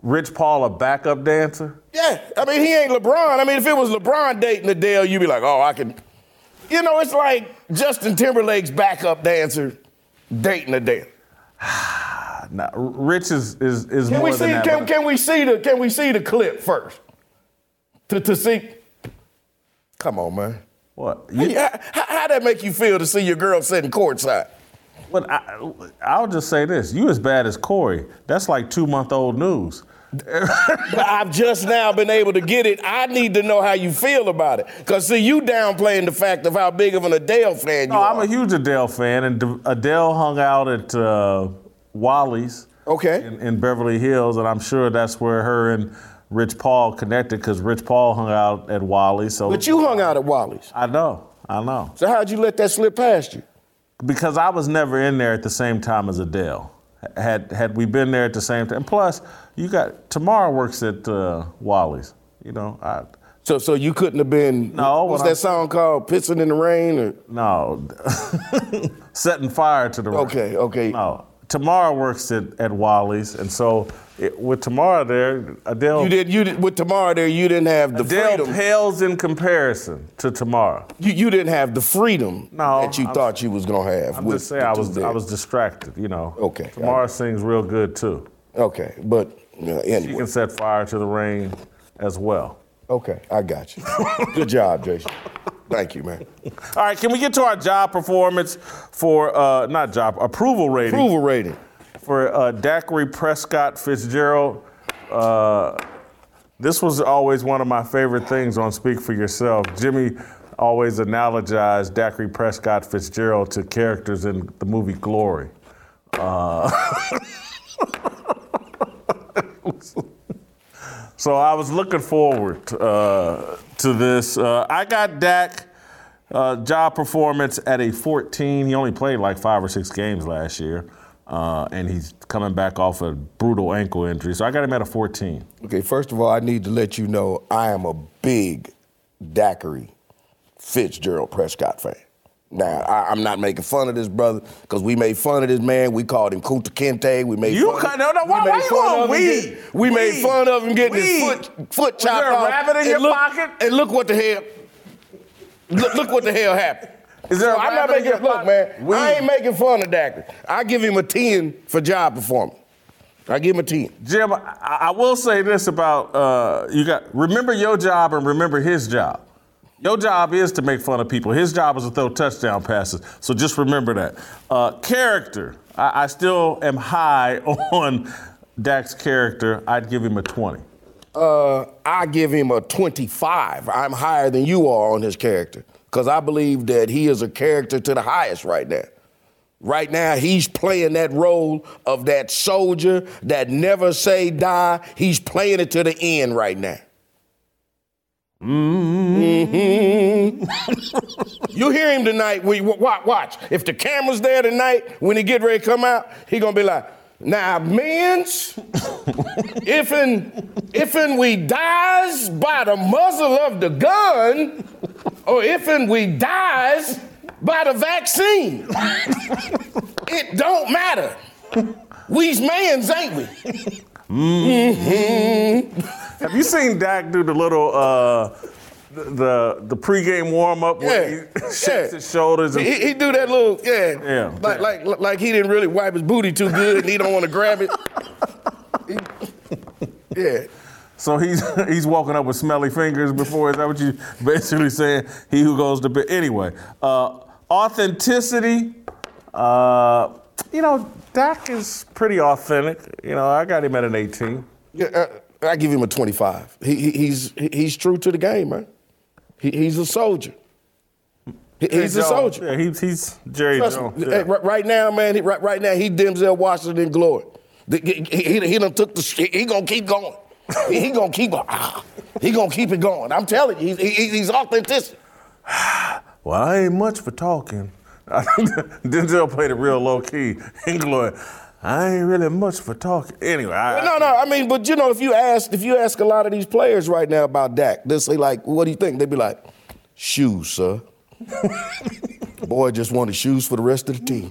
Rich Paul a backup dancer? Yeah, I mean, he ain't LeBron. I mean, if it was LeBron dating Adele, you'd be like, oh, I can. You know, it's like Justin Timberlake's backup dancer dating Adele. nah, Rich is is, is can more we see, than that. Can, can, we see the Can we see the clip first? To to see. Come on, man. What? You, how, how, how that make you feel to see your girl sitting courtside? But I, I'll just say this: you as bad as Corey. That's like two month old news. but I've just now been able to get it. I need to know how you feel about it. Because, see, you downplaying the fact of how big of an Adele fan you no, are. I'm a huge Adele fan, and Adele hung out at uh, Wally's okay. in, in Beverly Hills, and I'm sure that's where her and Rich Paul connected because Rich Paul hung out at Wally's. So, but you hung out at Wally's. I know, I know. So how'd you let that slip past you? Because I was never in there at the same time as Adele. Had had we been there at the same time, plus you got Tamara works at uh, Wally's. You know, I. So, so you couldn't have been. No. What's that I'm, song called? "Pissing in the Rain"? Or? No. Setting fire to the rain. Okay. Okay. No. Tamara works at, at Wally's, and so it, with Tamara there, Adele. You did. You did, with Tamara there. You didn't have the Adele freedom. pales in comparison to Tamara. You, you didn't have the freedom no, that you I'm, thought you was gonna have. I'm just saying I was I was distracted. You know. Okay. Tamara sings real good too. Okay, but uh, anyway. She can set fire to the rain as well. Okay, I got you. good job, Jason. Thank you, man. All right, can we get to our job performance for uh, not job approval rating? Approval rating for uh, Dacry Prescott Fitzgerald. Uh, this was always one of my favorite things on Speak for Yourself. Jimmy always analogized Dacry Prescott Fitzgerald to characters in the movie Glory. Uh, so I was looking forward uh, to this. Uh, I got Dak uh, job performance at a 14. He only played like five or six games last year. Uh, and he's coming back off a brutal ankle injury. So I got him at a 14. Okay, first of all, I need to let you know I am a big Dacry Fitzgerald Prescott fan. Now, I, am not making fun of this brother because we made fun of this man. We called him Kunta Kinte. We made you fun. Of, no, no, why, we why you going weed? we made fun of him getting his foot foot chopped off. Was there a rabbit in your look, pocket? And look what the hell. Look, look what the hell happened. Is there so a I'm not making look, man. I ain't making fun of Dak. I give him a ten for job performance. I give him a ten. Jim, I, I will say this about uh, you got remember your job and remember his job. Your job is to make fun of people. His job is to throw touchdown passes. So just remember that. Uh, character. I, I, still am high on Dak's character. I'd give him a 20. Uh, I give him a 25. I'm higher than you are on his character because I believe that he is a character to the highest right now. Right now, he's playing that role of that soldier that never say die. He's playing it to the end right now. Mm-hmm. you hear him tonight. We watch, watch. If the camera's there tonight, when he get ready to come out, he gonna be like, "Now, men's, if in if we dies by the muzzle of the gun, or if we dies by the vaccine, it don't matter. We's mans, ain't we?" Mm-hmm. Have you seen Dak do the little uh, the the pregame warm up where he shakes yeah. his shoulders? And... He, he, do that little yeah, yeah, like like like he didn't really wipe his booty too good and he don't want to grab it. He, yeah. So he's he's walking up with smelly fingers before. Is that what you basically saying? He who goes to bed. Anyway, uh, authenticity. Uh, you know, Dak is pretty authentic. You know, I got him at an 18. Yeah. Uh, I give him a 25. He, he's, he's true to the game, man. He, he's a soldier. He, he's a soldier. Yeah, he's, he's Jerry Trust Jones. Yeah. Hey, right now, man, he, right, right now, he Denzel Washington in glory. He, he, he, he done took the, he, he gonna keep going. he, he gonna keep, ah, he gonna keep it going. I'm telling you, he's, he, he's authentic. well, I ain't much for talking. Denzel played it real low key in glory. I ain't really much for talking. Anyway, I, no, no. I mean, but you know, if you ask, if you ask a lot of these players right now about Dak, they'll say like, "What do you think?" They'd be like, "Shoes, sir." Boy just wanted shoes for the rest of the team.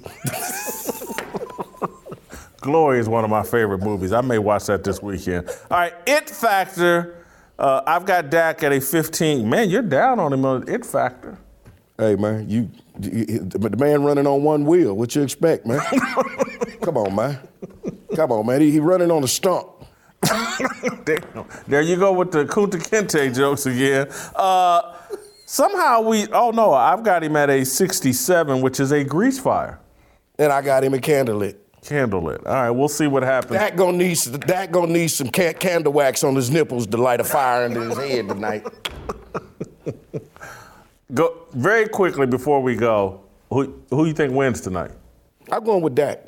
Glory is one of my favorite movies. I may watch that this weekend. All right, It Factor. Uh, I've got Dak at a 15. Man, you're down on him on It Factor. Hey man, you, you the man running on one wheel. What you expect, man? Come on, man. Come on, man. He, he running on a stump. Damn. There you go with the Kunta Kinte jokes again. Uh, somehow we, oh no, I've got him at a 67, which is a grease fire. And I got him a candlelit. Candlelit. All right, we'll see what happens. That gonna need, that gonna need some ca- candle wax on his nipples to light a fire under his head tonight. Go very quickly before we go. Who who you think wins tonight? I'm going with Dak.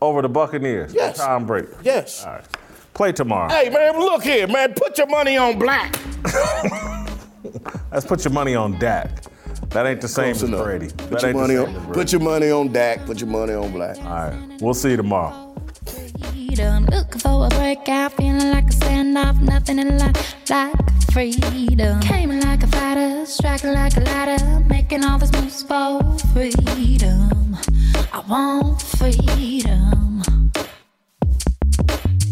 Over the Buccaneers. Yes. Tom Brady. Yes. All right. Play tomorrow. Hey man, look here, man. Put your money on black. Let's put your money on Dak. That ain't the same Close as enough. Brady. Put that your money on. Put your money on Dak. Put your money on black. All right. We'll see you tomorrow freedom. Looking for a breakout, feeling like a standoff, nothing in life like freedom. Came like a fighter, striking like a ladder, making all these moves for freedom. I want freedom.